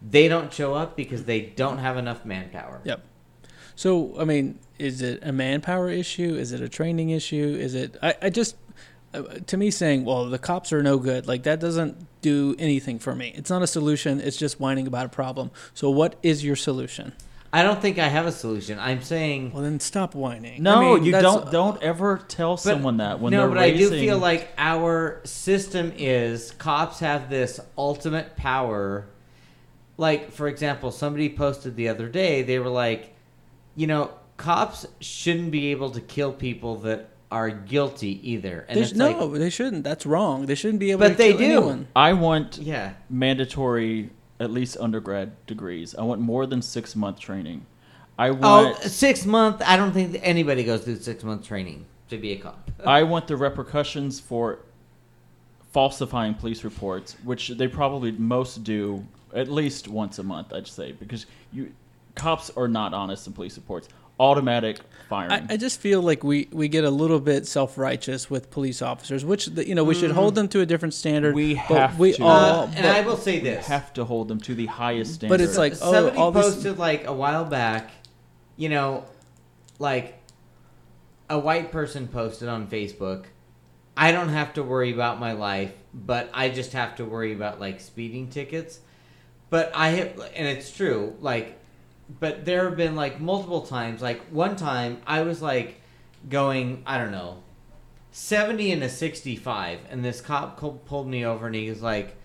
they don't show up because they don't have enough manpower. Yep. So, I mean, is it a manpower issue? Is it a training issue? Is it? I, I just, uh, to me, saying, well, the cops are no good, like that doesn't do anything for me. It's not a solution. It's just whining about a problem. So, what is your solution? I don't think I have a solution. I'm saying Well, then stop whining. No, I mean, you don't. Don't ever tell someone that when no, they're No, but raising. I do feel like our system is cops have this ultimate power. Like, for example, somebody posted the other day, they were like, you know, cops shouldn't be able to kill people that are guilty either. And They it's no, like, they shouldn't. That's wrong. They shouldn't be able But to they kill do. anyone. I want yeah. mandatory, at least undergrad degrees. I want more than six month training. I Oh, want. six month. I don't think anybody goes through six month training to be a cop. I want the repercussions for falsifying police reports, which they probably most do at least once a month. I'd say because you cops are not honest in police reports. Automatic firing. I, I just feel like we, we get a little bit self righteous with police officers, which the, you know we should hold them to a different standard. We but have we to. all. Uh, and I will say this. have to hold them to the highest standard. But it's like, oh, somebody all this- posted like a while back, you know, like a white person posted on Facebook. I don't have to worry about my life, but I just have to worry about like speeding tickets. But I have, and it's true. Like, but there have been like multiple times. Like one time, I was like going, I don't know, seventy and a sixty-five, and this cop pulled me over, and he was like,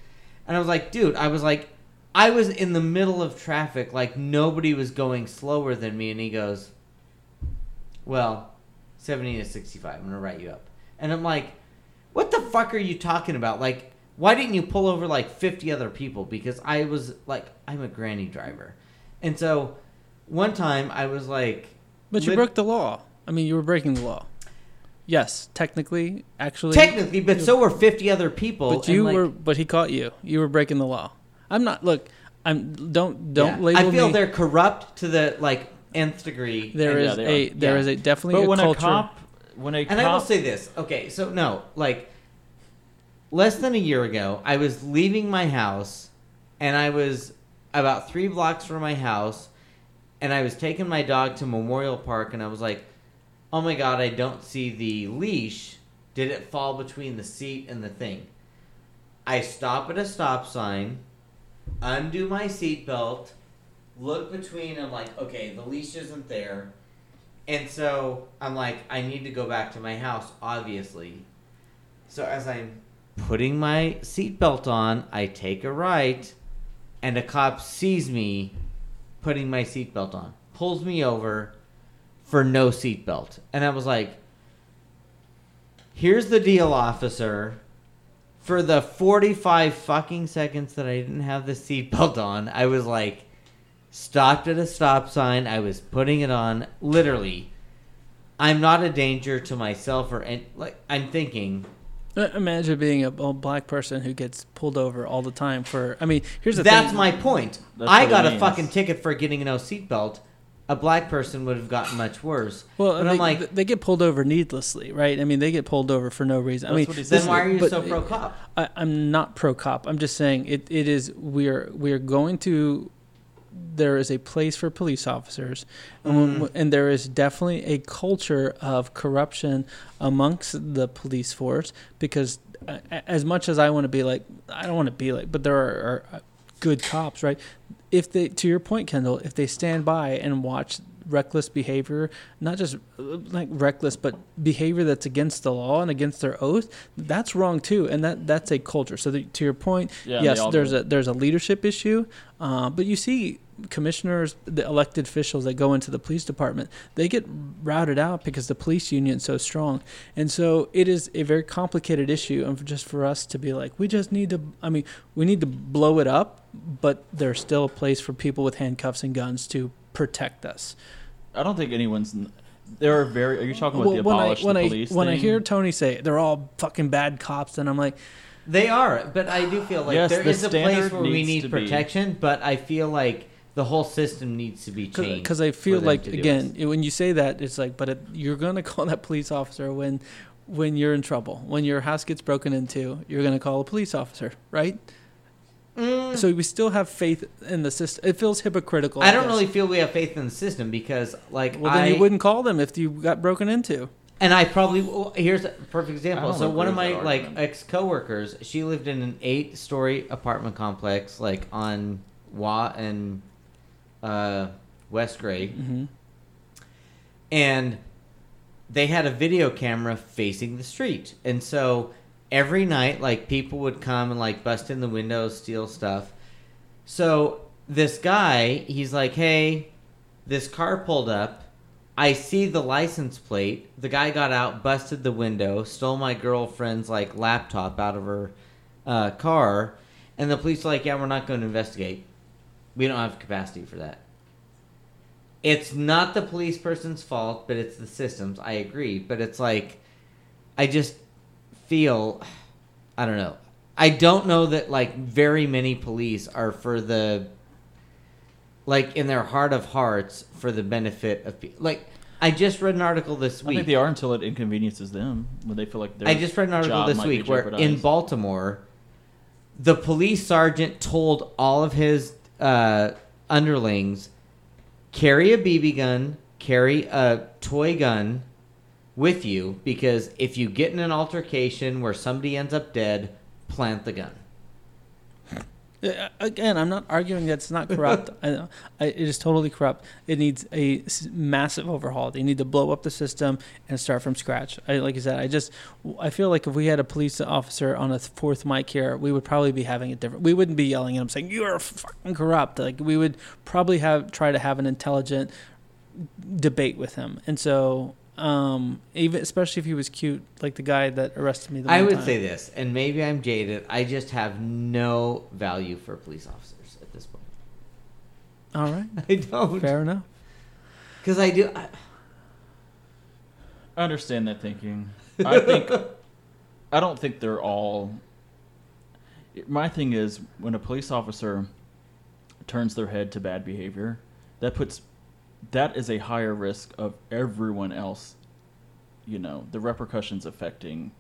and I was like, dude, I was like, I was in the middle of traffic, like nobody was going slower than me, and he goes, well, seventy to sixty-five, I'm gonna write you up, and I'm like, what the fuck are you talking about? Like, why didn't you pull over like 50 other people? Because I was like, I'm a granny driver. And so one time I was like, But you lit- broke the law. I mean, you were breaking the law. Yes, technically, actually. technically, but so were 50 other people. But you and, like, were. But he caught you. You were breaking the law. I'm not. Look, I'm. Don't don't yeah. label I feel me. they're corrupt to the like nth degree. There Yeah, is they a are. there Yeah. is a definitely But a when culture. a cop, when a And I will say this. Okay, so no, like less than a year ago, I was leaving my house and I was about three blocks from my house and I was taking my dog to Memorial Park and I was like, oh my god, I don't see the leash. Did it fall between the seat and the thing? I stop at a stop sign, undo my seatbelt, look between, I'm like, okay, the leash isn't there. And so I'm like, I need to go back to my house, obviously. So as I'm putting my seatbelt on, I take a right, and a cop sees me putting my seatbelt on, pulls me over for no seatbelt. And I was like, here's the deal, officer. For the 45 fucking seconds that I didn't have the seatbelt on, I was like, stopped at a stop sign. I was putting it on. Literally, I'm not a danger to myself or any, like I'm thinking. Uh, Imagine being a, a black person who gets pulled over all the time for. I mean, here's the That's thing. my point. That's I got a fucking ticket for getting a no seatbelt. A black person would have gotten much worse. Well, but they, I'm like, they get pulled over needlessly, right? I mean, they get pulled over for no reason. I mean, what he then said. why are you but- so pro cop? I'm not pro cop. I'm just saying it, it is we are we are going to there is a place for police officers and, when- and there is definitely a culture of corruption amongst the police force because uh, as much as I want to be like I don't want to be like but there are, are good cops right? If they to your point Kendall if they stand by and watch reckless behavior not just like reckless but behavior that's against the law and against their oath that's wrong too and that that's a culture so the, to your point Yeah, yes there's do. a there's a leadership issue uh, but you see commissioners the elected officials that go into the police department they get routed out because the police union is so strong and so it is a very complicated issue and just for us to be like we just need to i mean we need to blow it up but there's still a place for people with handcuffs and guns to protect us I don't think anyone's. There are very. Are you talking about the when I when the I police when I hear Tony say they're all fucking bad cops, then I'm like, They are, but I do feel like Yes, there the is a place where we need to be- protection, but I feel like the whole system needs to be changed. because I feel like again it. when you say that it's like, but it, you're gonna call that police officer when when you're in trouble, when your house gets broken into, you're gonna call a police officer, right? Mm, So we still have faith in the system. It feels hypocritical. I don't guess. really feel we have faith in the system because, like, Well, then I you wouldn't call them if you got broken into. and I probably well, here's a perfect example. So one of my like argument. ex coworkers, she lived in an eight-story apartment complex, like on Wa and uh, West Gray, hmm and they had a video camera facing the street and so every night like people would come and like bust in the windows steal stuff. So this guy he's like hey this car pulled up. I see the license plate. The guy got out busted the window stole my girlfriend's like laptop out of her uh, car. And the police are like yeah we're not going to investigate. We don't have capacity for that. It's not the police person's fault, but it's the systems. I agree, but it's like I just feel I don't know. I don't know that like very many police are for the like in their heart of hearts for the benefit of people. Like I just read an article this I week. think they are until it inconveniences them when they feel like their I just read an article this week where in. Baltimore, the police sergeant told all of his uh, underlings carry a BB gun, carry a toy gun with you because if you get in an altercation where somebody ends up dead, plant the gun. Uh, Again, I'm not arguing that it's not corrupt. I, I, it is totally corrupt. It needs a massive overhaul. They need to blow up the system and start from scratch. I, like I said, I just I feel like if we had a police officer on a fourth mic here, we would probably be having a different. We wouldn't be yelling at him saying you're fucking corrupt. Like we would probably have try to have an intelligent debate with him. And so, um, even especially if he was cute, like the guy that arrested me. The I would time. say this, and maybe I'm jaded. I just have no value for police officers at this point. All right, I don't. fair enough. Because I do. I, I understand that thinking. I think I don't think they're all. My thing is when a police officer turns their head to bad behavior, that puts that is a higher risk of everyone else. You know the repercussions affecting.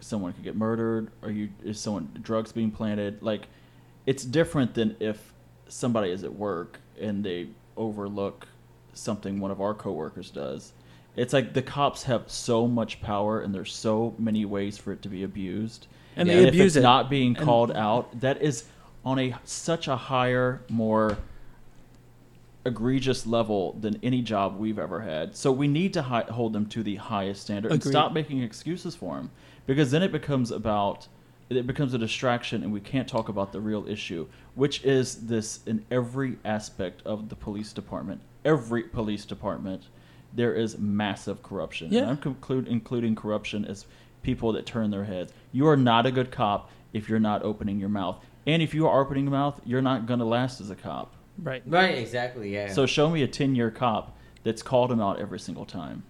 Someone could get murdered, or you is someone drugs being planted. Like, it's different than if somebody is at work and they overlook something one of our coworkers does it's like the cops have so much power and there's so many ways for it to be abused And Yeah. they if abuse it's it. not being And- called out that is on a such a higher more egregious level than any job we've ever had. So we need to hi- hold them to the highest standard and stop making excuses for them because then it becomes about it becomes a distraction and we can't talk about the real issue which is this in every aspect of the police department. Every police department there is massive corruption. Yeah. and i'm conclude, including corruption as people that turn their heads. You are not a good cop if you're not opening your mouth. And if you are opening your mouth you're not going to last as a cop Right. right, exactly. Yeah. so show me a 10 year cop that's called him out every single time.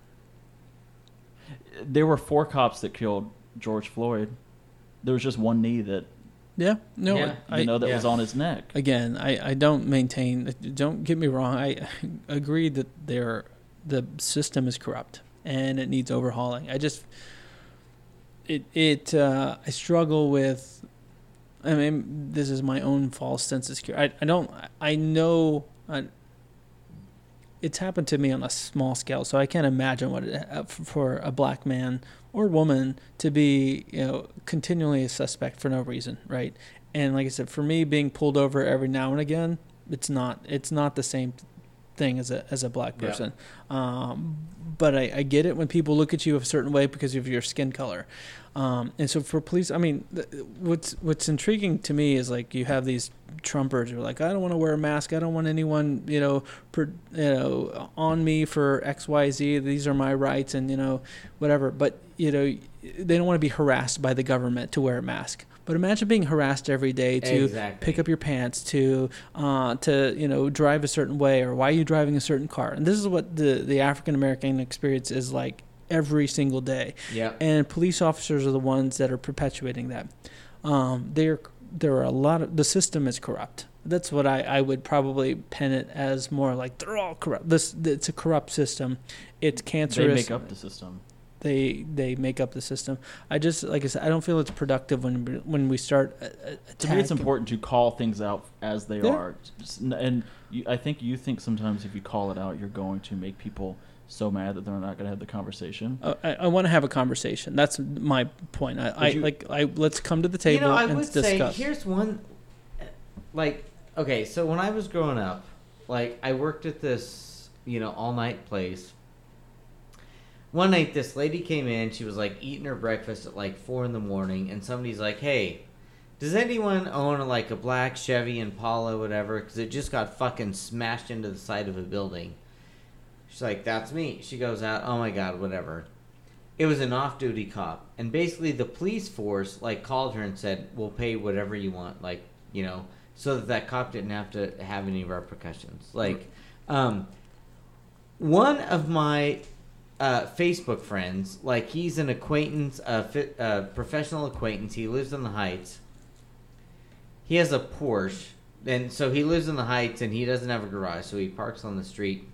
There were four cops that killed George Floyd. There was just one knee that Yeah. No. Yeah. I, you know that yeah. was on his neck. again, I, I don't maintain. Don't get me wrong. I agree that there the system is corrupt and it needs overhauling. I just it it uh, I struggle with. I mean, this is my own false sense of security. I, I don't. I know. I, it's happened to me on a small scale, so I can't imagine what it uh, for a black man or woman to be, you know, continually a suspect for no reason, right? And like I said, for me, being pulled over every now and again, it's not it's not the same thing as a as a black Yeah. person. Um, but I, I get it when people look at you a certain way because of your skin color. Um, and so for police, I mean, th- what's what's intriguing to me is like you have these Trumpers who are like, I don't want to wear a mask. I don't want anyone, you know, per, you know, on me for X, Y, Z. These are my rights, and you know, whatever. But you know, they don't want to be harassed by the government to wear a mask. But imagine being harassed every day to Exactly. pick up your pants, to uh, to you know drive a certain way, or why are you driving a certain car. And this is what the the African American experience is like every single day yeah. and police officers are the ones that are perpetuating that. Um, there, there are a lot of the system is corrupt. That's what I, I would probably pen it as more like they're all corrupt. This it's a corrupt system. It's cancerous. They make up the system. They they make up the system. I just like I said, I don't feel it's productive when we- when we start. uh, uh, To me, it's important to call things out as they Yeah. are. And you, I think you think sometimes if you call it out, you're going to make people so mad that they're not going to have the conversation. Uh, I, I want to have a conversation. That's my point. I, I like I let's come to the table you know, I and would discuss. say here's one. Like, okay, so when I was growing up, like I worked at this, you know, all night place. One night, this lady came in. She was like eating her breakfast at like four in the morning, and somebody's like, "Hey, does anyone own like a black Chevy Impala, whatever? Because it just got fucking smashed into the side of a building." She's like, "That's me." She goes out. Oh my god, whatever. It was an off-duty cop, and basically the police force like called her and said, "We'll pay whatever you want," like you know, so that that cop didn't have to have any repercussions. Like, um, one of my uh, Facebook friends, like he's an acquaintance, a professional acquaintance. He lives in the Heights. He has a Porsche, and so he lives in the Heights, and he doesn't have a garage, so he parks on the street.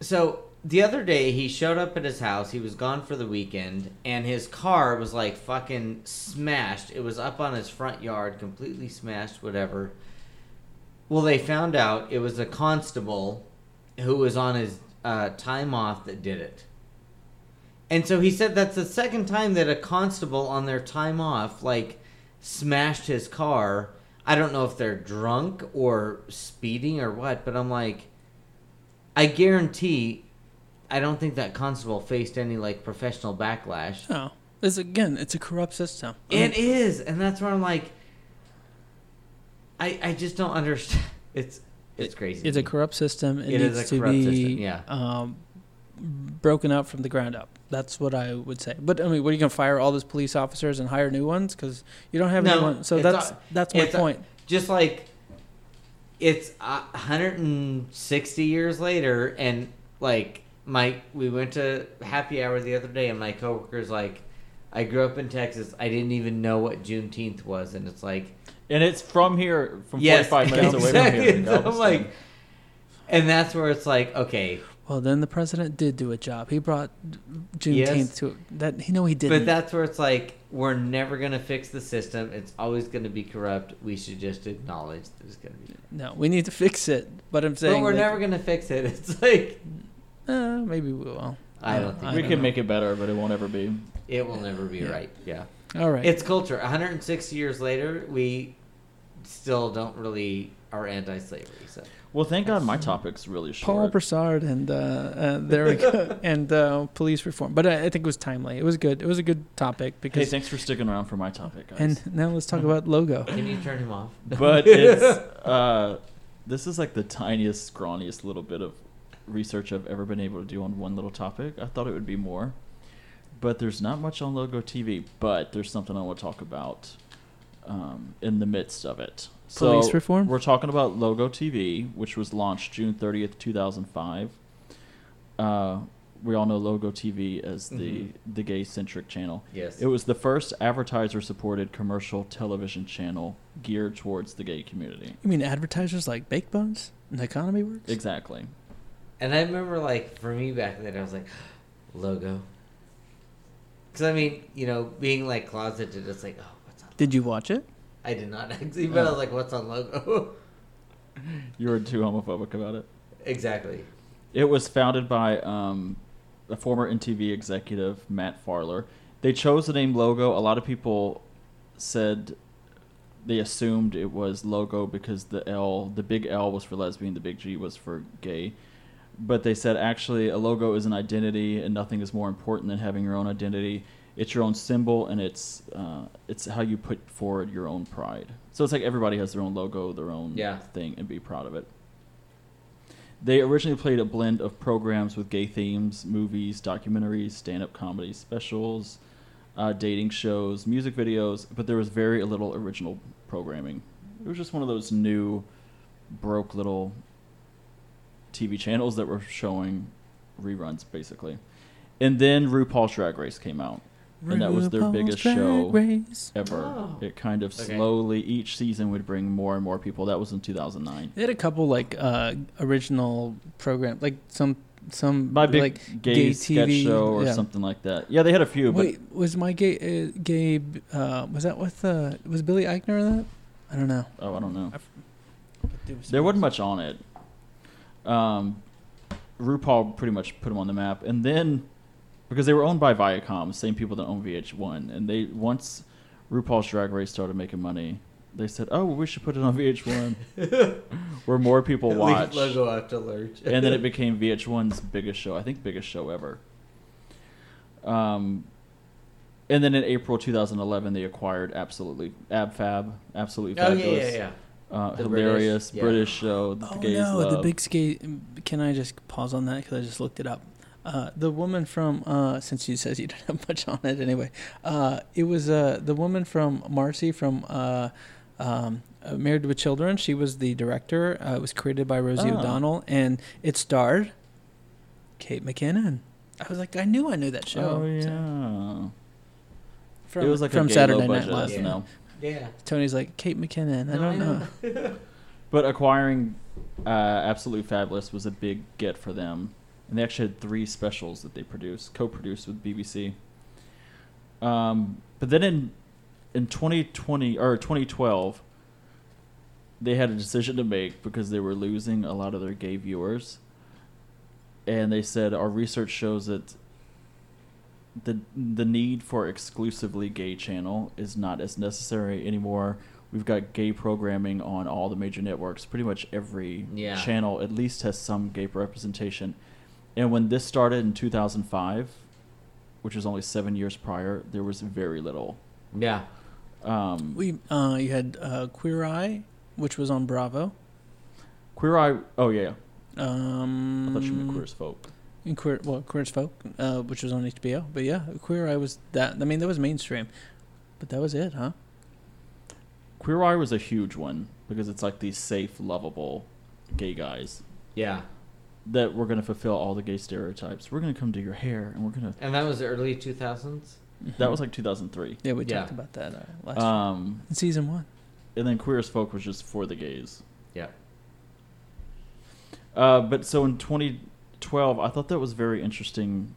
So the other day, he showed up at his house. He was gone for the weekend, and his car was like fucking smashed. It was up on his front yard, completely smashed, whatever. Well, they found out it was a constable who was on his uh, time off that did it. And so he said that's the second time that a constable on their time off, like, smashed his car. I don't know if they're drunk or speeding or what, but I'm like, I guarantee, I don't think that constable faced any like professional backlash. no, it's again, it's a corrupt system. It is, and that's where I'm like, I I just don't understand. It's it's crazy. It's a corrupt system. It, It is needs a to corrupt be system, yeah. um, broken up from the ground up. That's what I would say. But I mean, what are you gonna fire all those police officers and hire new ones? Because you don't have No, anyone. So that's a- that's my it's a- point. just like it's uh, 160 years later, and like my we went to happy hour the other day, and my coworker's like, I grew up in Texas. I didn't even know what Juneteenth was, and it's like, And it's from here, from yes, 45 minutes away from here. So I'm like, and that's where it's like, okay, Well, then the president did do a job. He brought Juneteenth Yes. to that. You know he didn't. but that's where it's like, we're never gonna fix the system. It's always gonna be corrupt. We should just acknowledge that it's gonna be. Corrupt. no, we need to fix it. But I'm saying But we're like, never gonna fix it. It's like, Uh, maybe we will. I don't think I we don't can know. make it better, but it won't ever be. it will never be Yeah. right. Yeah. All right. It's culture. 160 years later, we still don't really are anti-slavery. So Well, thank God my topic's really short. Paul short. Broussard and uh, uh, there we go, and uh, police reform. But I, I think it was timely. It was good. It was a good topic hey, because. thanks for sticking around for my topic, guys. and now let's talk about logo. can you turn him off? but it's uh, this is like the tiniest, scrawniest little bit of research I've ever been able to do on one little topic. I thought it would be more, but there's not much on Logo TV. But there's something I want to talk about um, in the midst of it. Police so reform? We're talking about Logo TV, which was launched June 30th, 2005. Uh, we all know Logo TV as the Mhm. the gay centric channel. yes. It was the first advertiser supported commercial television channel geared towards the gay community. You mean advertisers like Bake Buns and Economy Works? Exactly. And I remember, like, for me back then, I was like, logo. Because, I mean, you know, being, like, closeted, it's like, oh, what's on Did you watch it? I did not actually, but I was like, what's on logo? You were too homophobic about it. exactly. It was founded by um, a former MTV executive, Matt Farber. They chose the name Logo. A lot of people said they assumed it was Logo because the L, the big L was for lesbian, the big G was for gay. But they said actually a logo is an identity, and nothing is more important than having your own identity. It's your own symbol, and it's uh, it's how you put forward your own pride. So it's like everybody has their own logo, their own Yeah. thing, and be proud of it. They originally played a blend of programs with gay themes, movies, documentaries, stand-up comedy specials, uh, dating shows, music videos, but there was very little original programming. It was just one of those new, broke little TV channels that were showing reruns, basically. And then RuPaul's Drag Race came out, and that was their biggest show Race. ever. Oh. It kind of Okay. slowly, each season would bring more and more people. That was in 2009. They had a couple like uh, original program, like some some My big like gay, sketch TV show or yeah. something like that. Yeah, they had a few, but Wait, was my gay uh, gay uh, was that with uh, was Billy Eichner in that? I don't know. oh, I don't know. There was There wasn't much on it. Um, RuPaul pretty much put him on the map, and then because they were owned by Viacom, same people that own VH1, and they once RuPaul's Drag Race started making money, they said, "Oh, we should put it on VH1, where more people Leave watch." logo out to lurch. and then it became VH1's biggest show. I think biggest show ever. Um, and then in April 2011, they acquired absolutely AbFab, absolutely oh, fabulous, yeah, yeah, yeah. Uh, hilarious British- British, yeah. show that Oh the gays no, love. the big skate. Can I just pause on that because I just looked it up. Uh, the woman from uh, since you says you don't have much on it anyway. Uh, it was uh, the woman from Marcy from uh, um, uh, Married with Children. She was the director. Uh, it was created by Rosie Oh. O'Donnell, and it starred Kate McKinnon. I was like, I knew I knew that show. Oh So- yeah, From, it was like from a Saturday Night Live. Yeah. SNL. Yeah. Tony's like Kate McKinnon. I No, don't know. But acquiring uh, Absolutely Fabulous was a big get for them, and they actually had three specials that they produced, co-produced with BBC. Um, but then in in 2020 or 2012, they had a decision to make because they were losing a lot of their gay viewers, and they said our research shows that the the need for exclusively gay channel is not as necessary anymore. We've got gay programming on all the major networks. Pretty much every Yeah. channel at least has some gay representation. And when this started in 2005, which was only seven years prior, there was very little. Yeah. Um, We uh, you had uh, Queer Eye, which was on Bravo. Queer Eye. Oh yeah, Um, I thought you meant Queer as Folk. in Queer, well, Queer as Folk, uh, which was on HBO. But yeah, Queer Eye was that. I mean, that was mainstream, but that was it, huh? Queer Eye was a huge one. because it's like these safe, lovable gay guys Yeah. That we're gonna fulfill all the gay stereotypes. We're gonna come do your hair, and we're gonna. And that was the early 2000s? That was like 2003. yeah, we Yeah. talked about that uh, last. Um, in season one. and then Queer as Folk was just for the gays. Yeah. Uh, but so in 2012, I thought that was very interesting,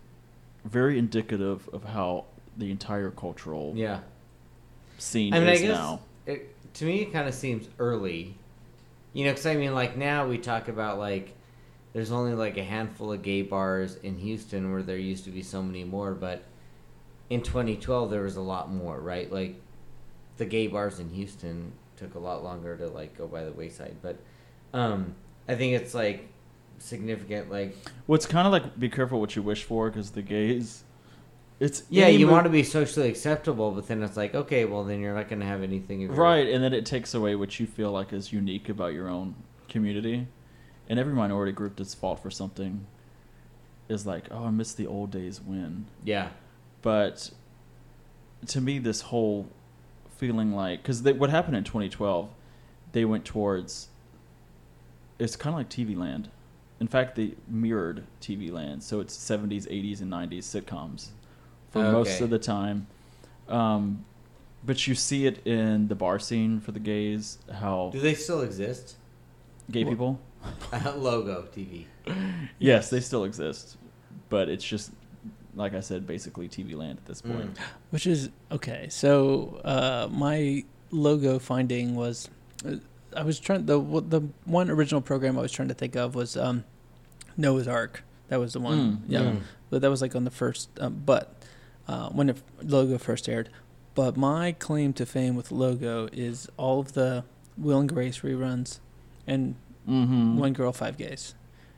very indicative of how the entire cultural Yeah. scene I mean, I is guess now. it, to me it kind of seems early. You know, because I mean, like now we talk about like there's only like a handful of gay bars in Houston where there used to be so many more, but in 2012 there was a lot more, right? Like the gay bars in Houston took a lot longer to like go by the wayside, but um, I think it's like significant. Like Well, it's kind of like be careful what you wish for because the gays. It's yeah, you want to be socially acceptable, but then it's like okay, well then you're not going to have anything right, and then it takes away what you feel like is unique about your own community, and every minority group that's fought for something is like, oh, I miss the old days when. Yeah. but to me this whole feeling like because what happened in 2012 they went towards it's kind of like tv land in fact they mirrored tv land so it's 70s 80s and 90s sitcoms for most of the time um, but you see it in the bar scene for the gays how Do they still exist? gay Well- people Logo TV. yes they still exist but it's just like i said basically tv land at this Mm. point Which is okay. So uh, my logo finding was, uh, I was trying the the one original program I was trying to think of was um, Noah's Arc. That was the one. Mm, yeah, Mm. but that was like on the first. Um, but uh, when the logo first aired, but my claim to fame with logo is all of the Will and Grace reruns, and mm-hmm. One Girl Five Gays,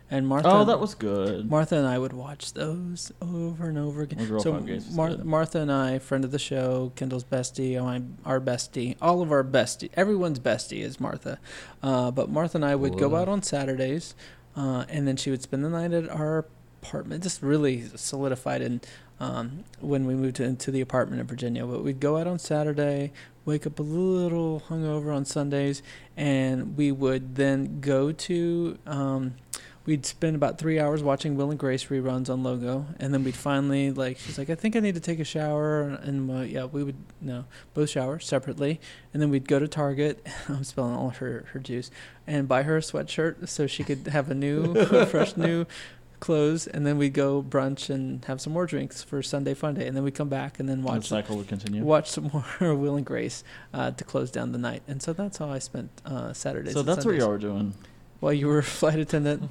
and Martha. Oh, that was good. Martha and I would watch those over and over again. One Girl, so Five Gays Mar- Martha and I, friend of the show, Kendall's bestie, my, our bestie, all of our bestie, everyone's bestie is Martha. Uh, but Martha and I would go out on Saturdays, uh, and then she would spend the night at our apartment. Just really solidified in um, when we moved to, into the apartment in Virginia. But we'd go out on Saturday, wake up a little hungover on Sundays, and we would then go to. Um, we'd spend about three hours watching Will and Grace reruns on Logo, and then we'd finally like she's like, I think I need to take a shower, and uh, yeah, we would no both shower separately, and then we'd go to Target. I'm spilling all her her juice, and buy her a sweatshirt so she could have a new fresh new clothes, and then we'd go brunch and have some more drinks for Sunday fun day, and then we'd come back and then And the watch cycle would continue. watch some more Will and Grace uh, to close down the night, and so that's how I spent uh, Saturdays. so that's what y'all were doing. While you were a flight attendant,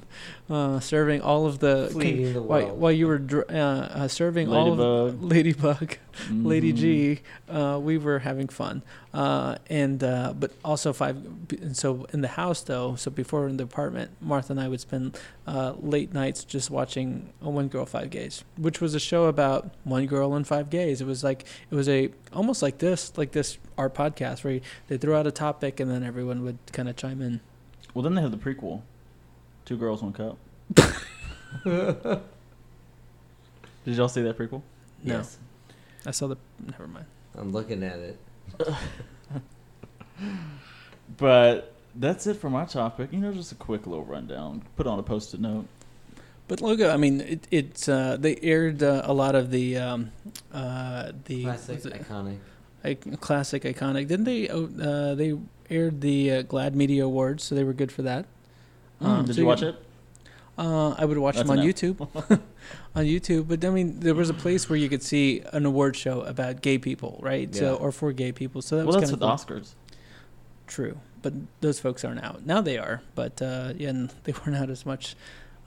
uh, serving all of the Fleeing the while, world. while you were dr- uh, uh, serving all of Ladybug. Ladybug, Lady. G, uh, we were having fun, uh, and uh, but also five. And so in the house though, so before in the apartment, Martha and I would spend uh, late nights just watching One Girl Five Gays, which was a show about one girl and five gays. It was like it was a almost like this, like this our podcast where they throw out a topic and then everyone would kind of chime in. Well, then they had the prequel, Two Girls One Cup. Did y'all see that prequel? No. Yes. I saw the. Never mind. I'm looking at it. But that's it for my topic. You know, just a quick little rundown. Put on a post-it note. But logo, I mean, it, it's uh, they aired uh, a lot of the um, uh, the Classic, iconic. Ic- classic, iconic. Didn't they? oh, Uh, they aired the uh, GLAAD Media Awards, so they were good for that. Um, Mm, did so you watch it? Uh, I would watch That's them on. YouTube. on YouTube, but I mean, there was a place where you could see an award show about gay people, right? Yeah. So or for gay people. So that Well, was that's with the Oscars. True, but those folks aren't out now. They are, but uh, yeah, and they weren't out as much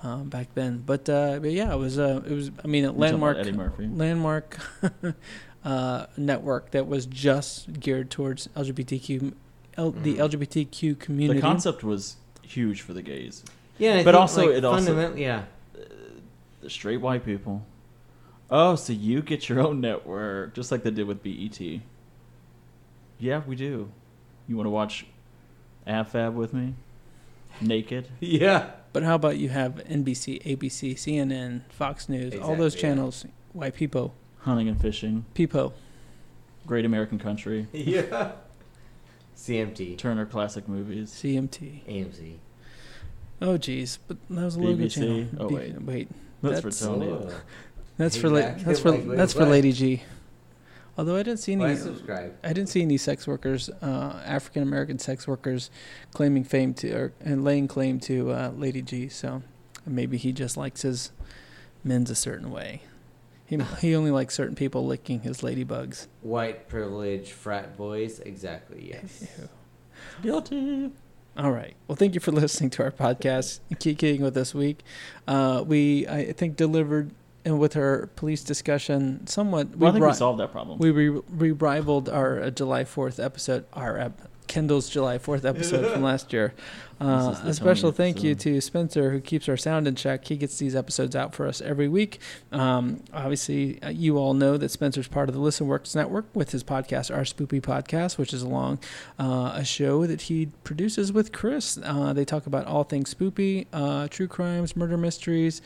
um, back then. But, uh, but yeah, it was. Uh, it was. I mean, a You're talking about landmark Eddie Murphy. landmark uh, network that was just geared towards LGBTQ, L, the Mhm. LGBTQ community. The concept was huge for the gays. Yeah, I But think, also like, it also- fundamentally, yeah. The straight white people. Oh, so you get your own network, just like they did with BET. Yeah, we do. You want to watch AFAB with me? Naked? Yeah. But how about you have NBC, ABC, CNN, Fox News, all those Exactly, yeah. channels? White people, Hunting and fishing. people. Great American Country. Yeah. CMT. Turner Classic Movies. CMT. AMC. Oh, geez, but that was a logo BBC? channel. Oh, B- wait. wait. That's, That's- for Tony. Oh. That's for la- that's for like, wait, that's for? Lady G. Although I didn't see Why any, subscribe? I didn't see any sex workers, uh, African American sex workers, claiming fame to or and laying claim to uh, Lady G. So maybe he just likes his men's a certain way. He he only likes certain people licking his ladybugs. White privilege frat boys. Exactly. Yes. Ew. Guilty. All right. Well, thank you for listening to our podcast. Keep kidding with this week. Uh, we, I think, delivered and with our police discussion somewhat. Well, I think we brought- solved that problem. we re- we rivaled our uh, July Fourth episode, our ep- Kendall's July Fourth episode from last year. Uh, This is the a special Tony thank you to Spencer who keeps our sound in check. He gets these episodes out for us every week. Um, obviously, uh, you all know that Spencer's part of the Listen Works Network with his podcast, Our Spoopy Podcast, which is along uh, a show that he produces with Chris. Uh, they talk about all things spoopy, uh, true crimes, murder mysteries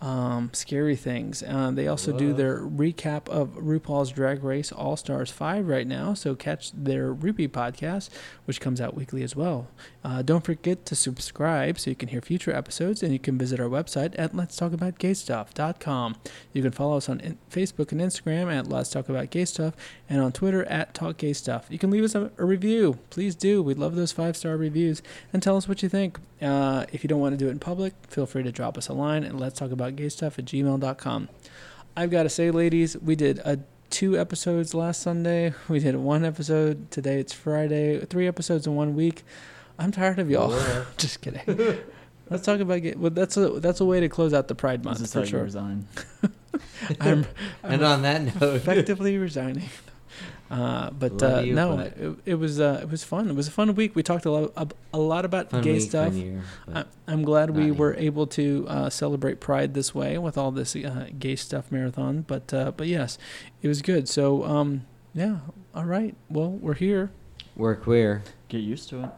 um, scary things. Uh, they also do their recap of RuPaul's Drag Race All Stars 5 right now, so catch their repeat podcast, which comes out weekly as well. Uh, don't forget to subscribe so you can hear future episodes, and you can visit our website at letstalkaboutgaystuff.com. You can follow us on in- Facebook and Instagram at Let's Talk About Gay Stuff, and on Twitter at Talk Gay Stuff. You can leave us a, a review. Please do. We'd love those five star reviews, and tell us what you think. Uh, if you don't want to do it in public, feel free to drop us a line and Let's Talk About Gay Stuff at gmail.com. I've got to say, ladies, we did a two episodes last Sunday. We did one episode today. It's Friday. Three episodes in one week. I'm tired of y'all. Just kidding. Let's talk about gay. Well, that's a that's a way to close out the Pride month This is for how you sure. resign. I'm, And I'm on that note, effectively resigning. Uh, but uh, you, no, but- it, it was uh, it was fun. It was a fun week. We talked a lot a, a lot about fun gay week, stuff. fun year, I, I'm glad we not were anymore. able to uh, celebrate Pride this way with all this uh, gay stuff marathon. But uh, but yes, it was good. So um, yeah, all right. Well, we're here. we're queer. Get used to it.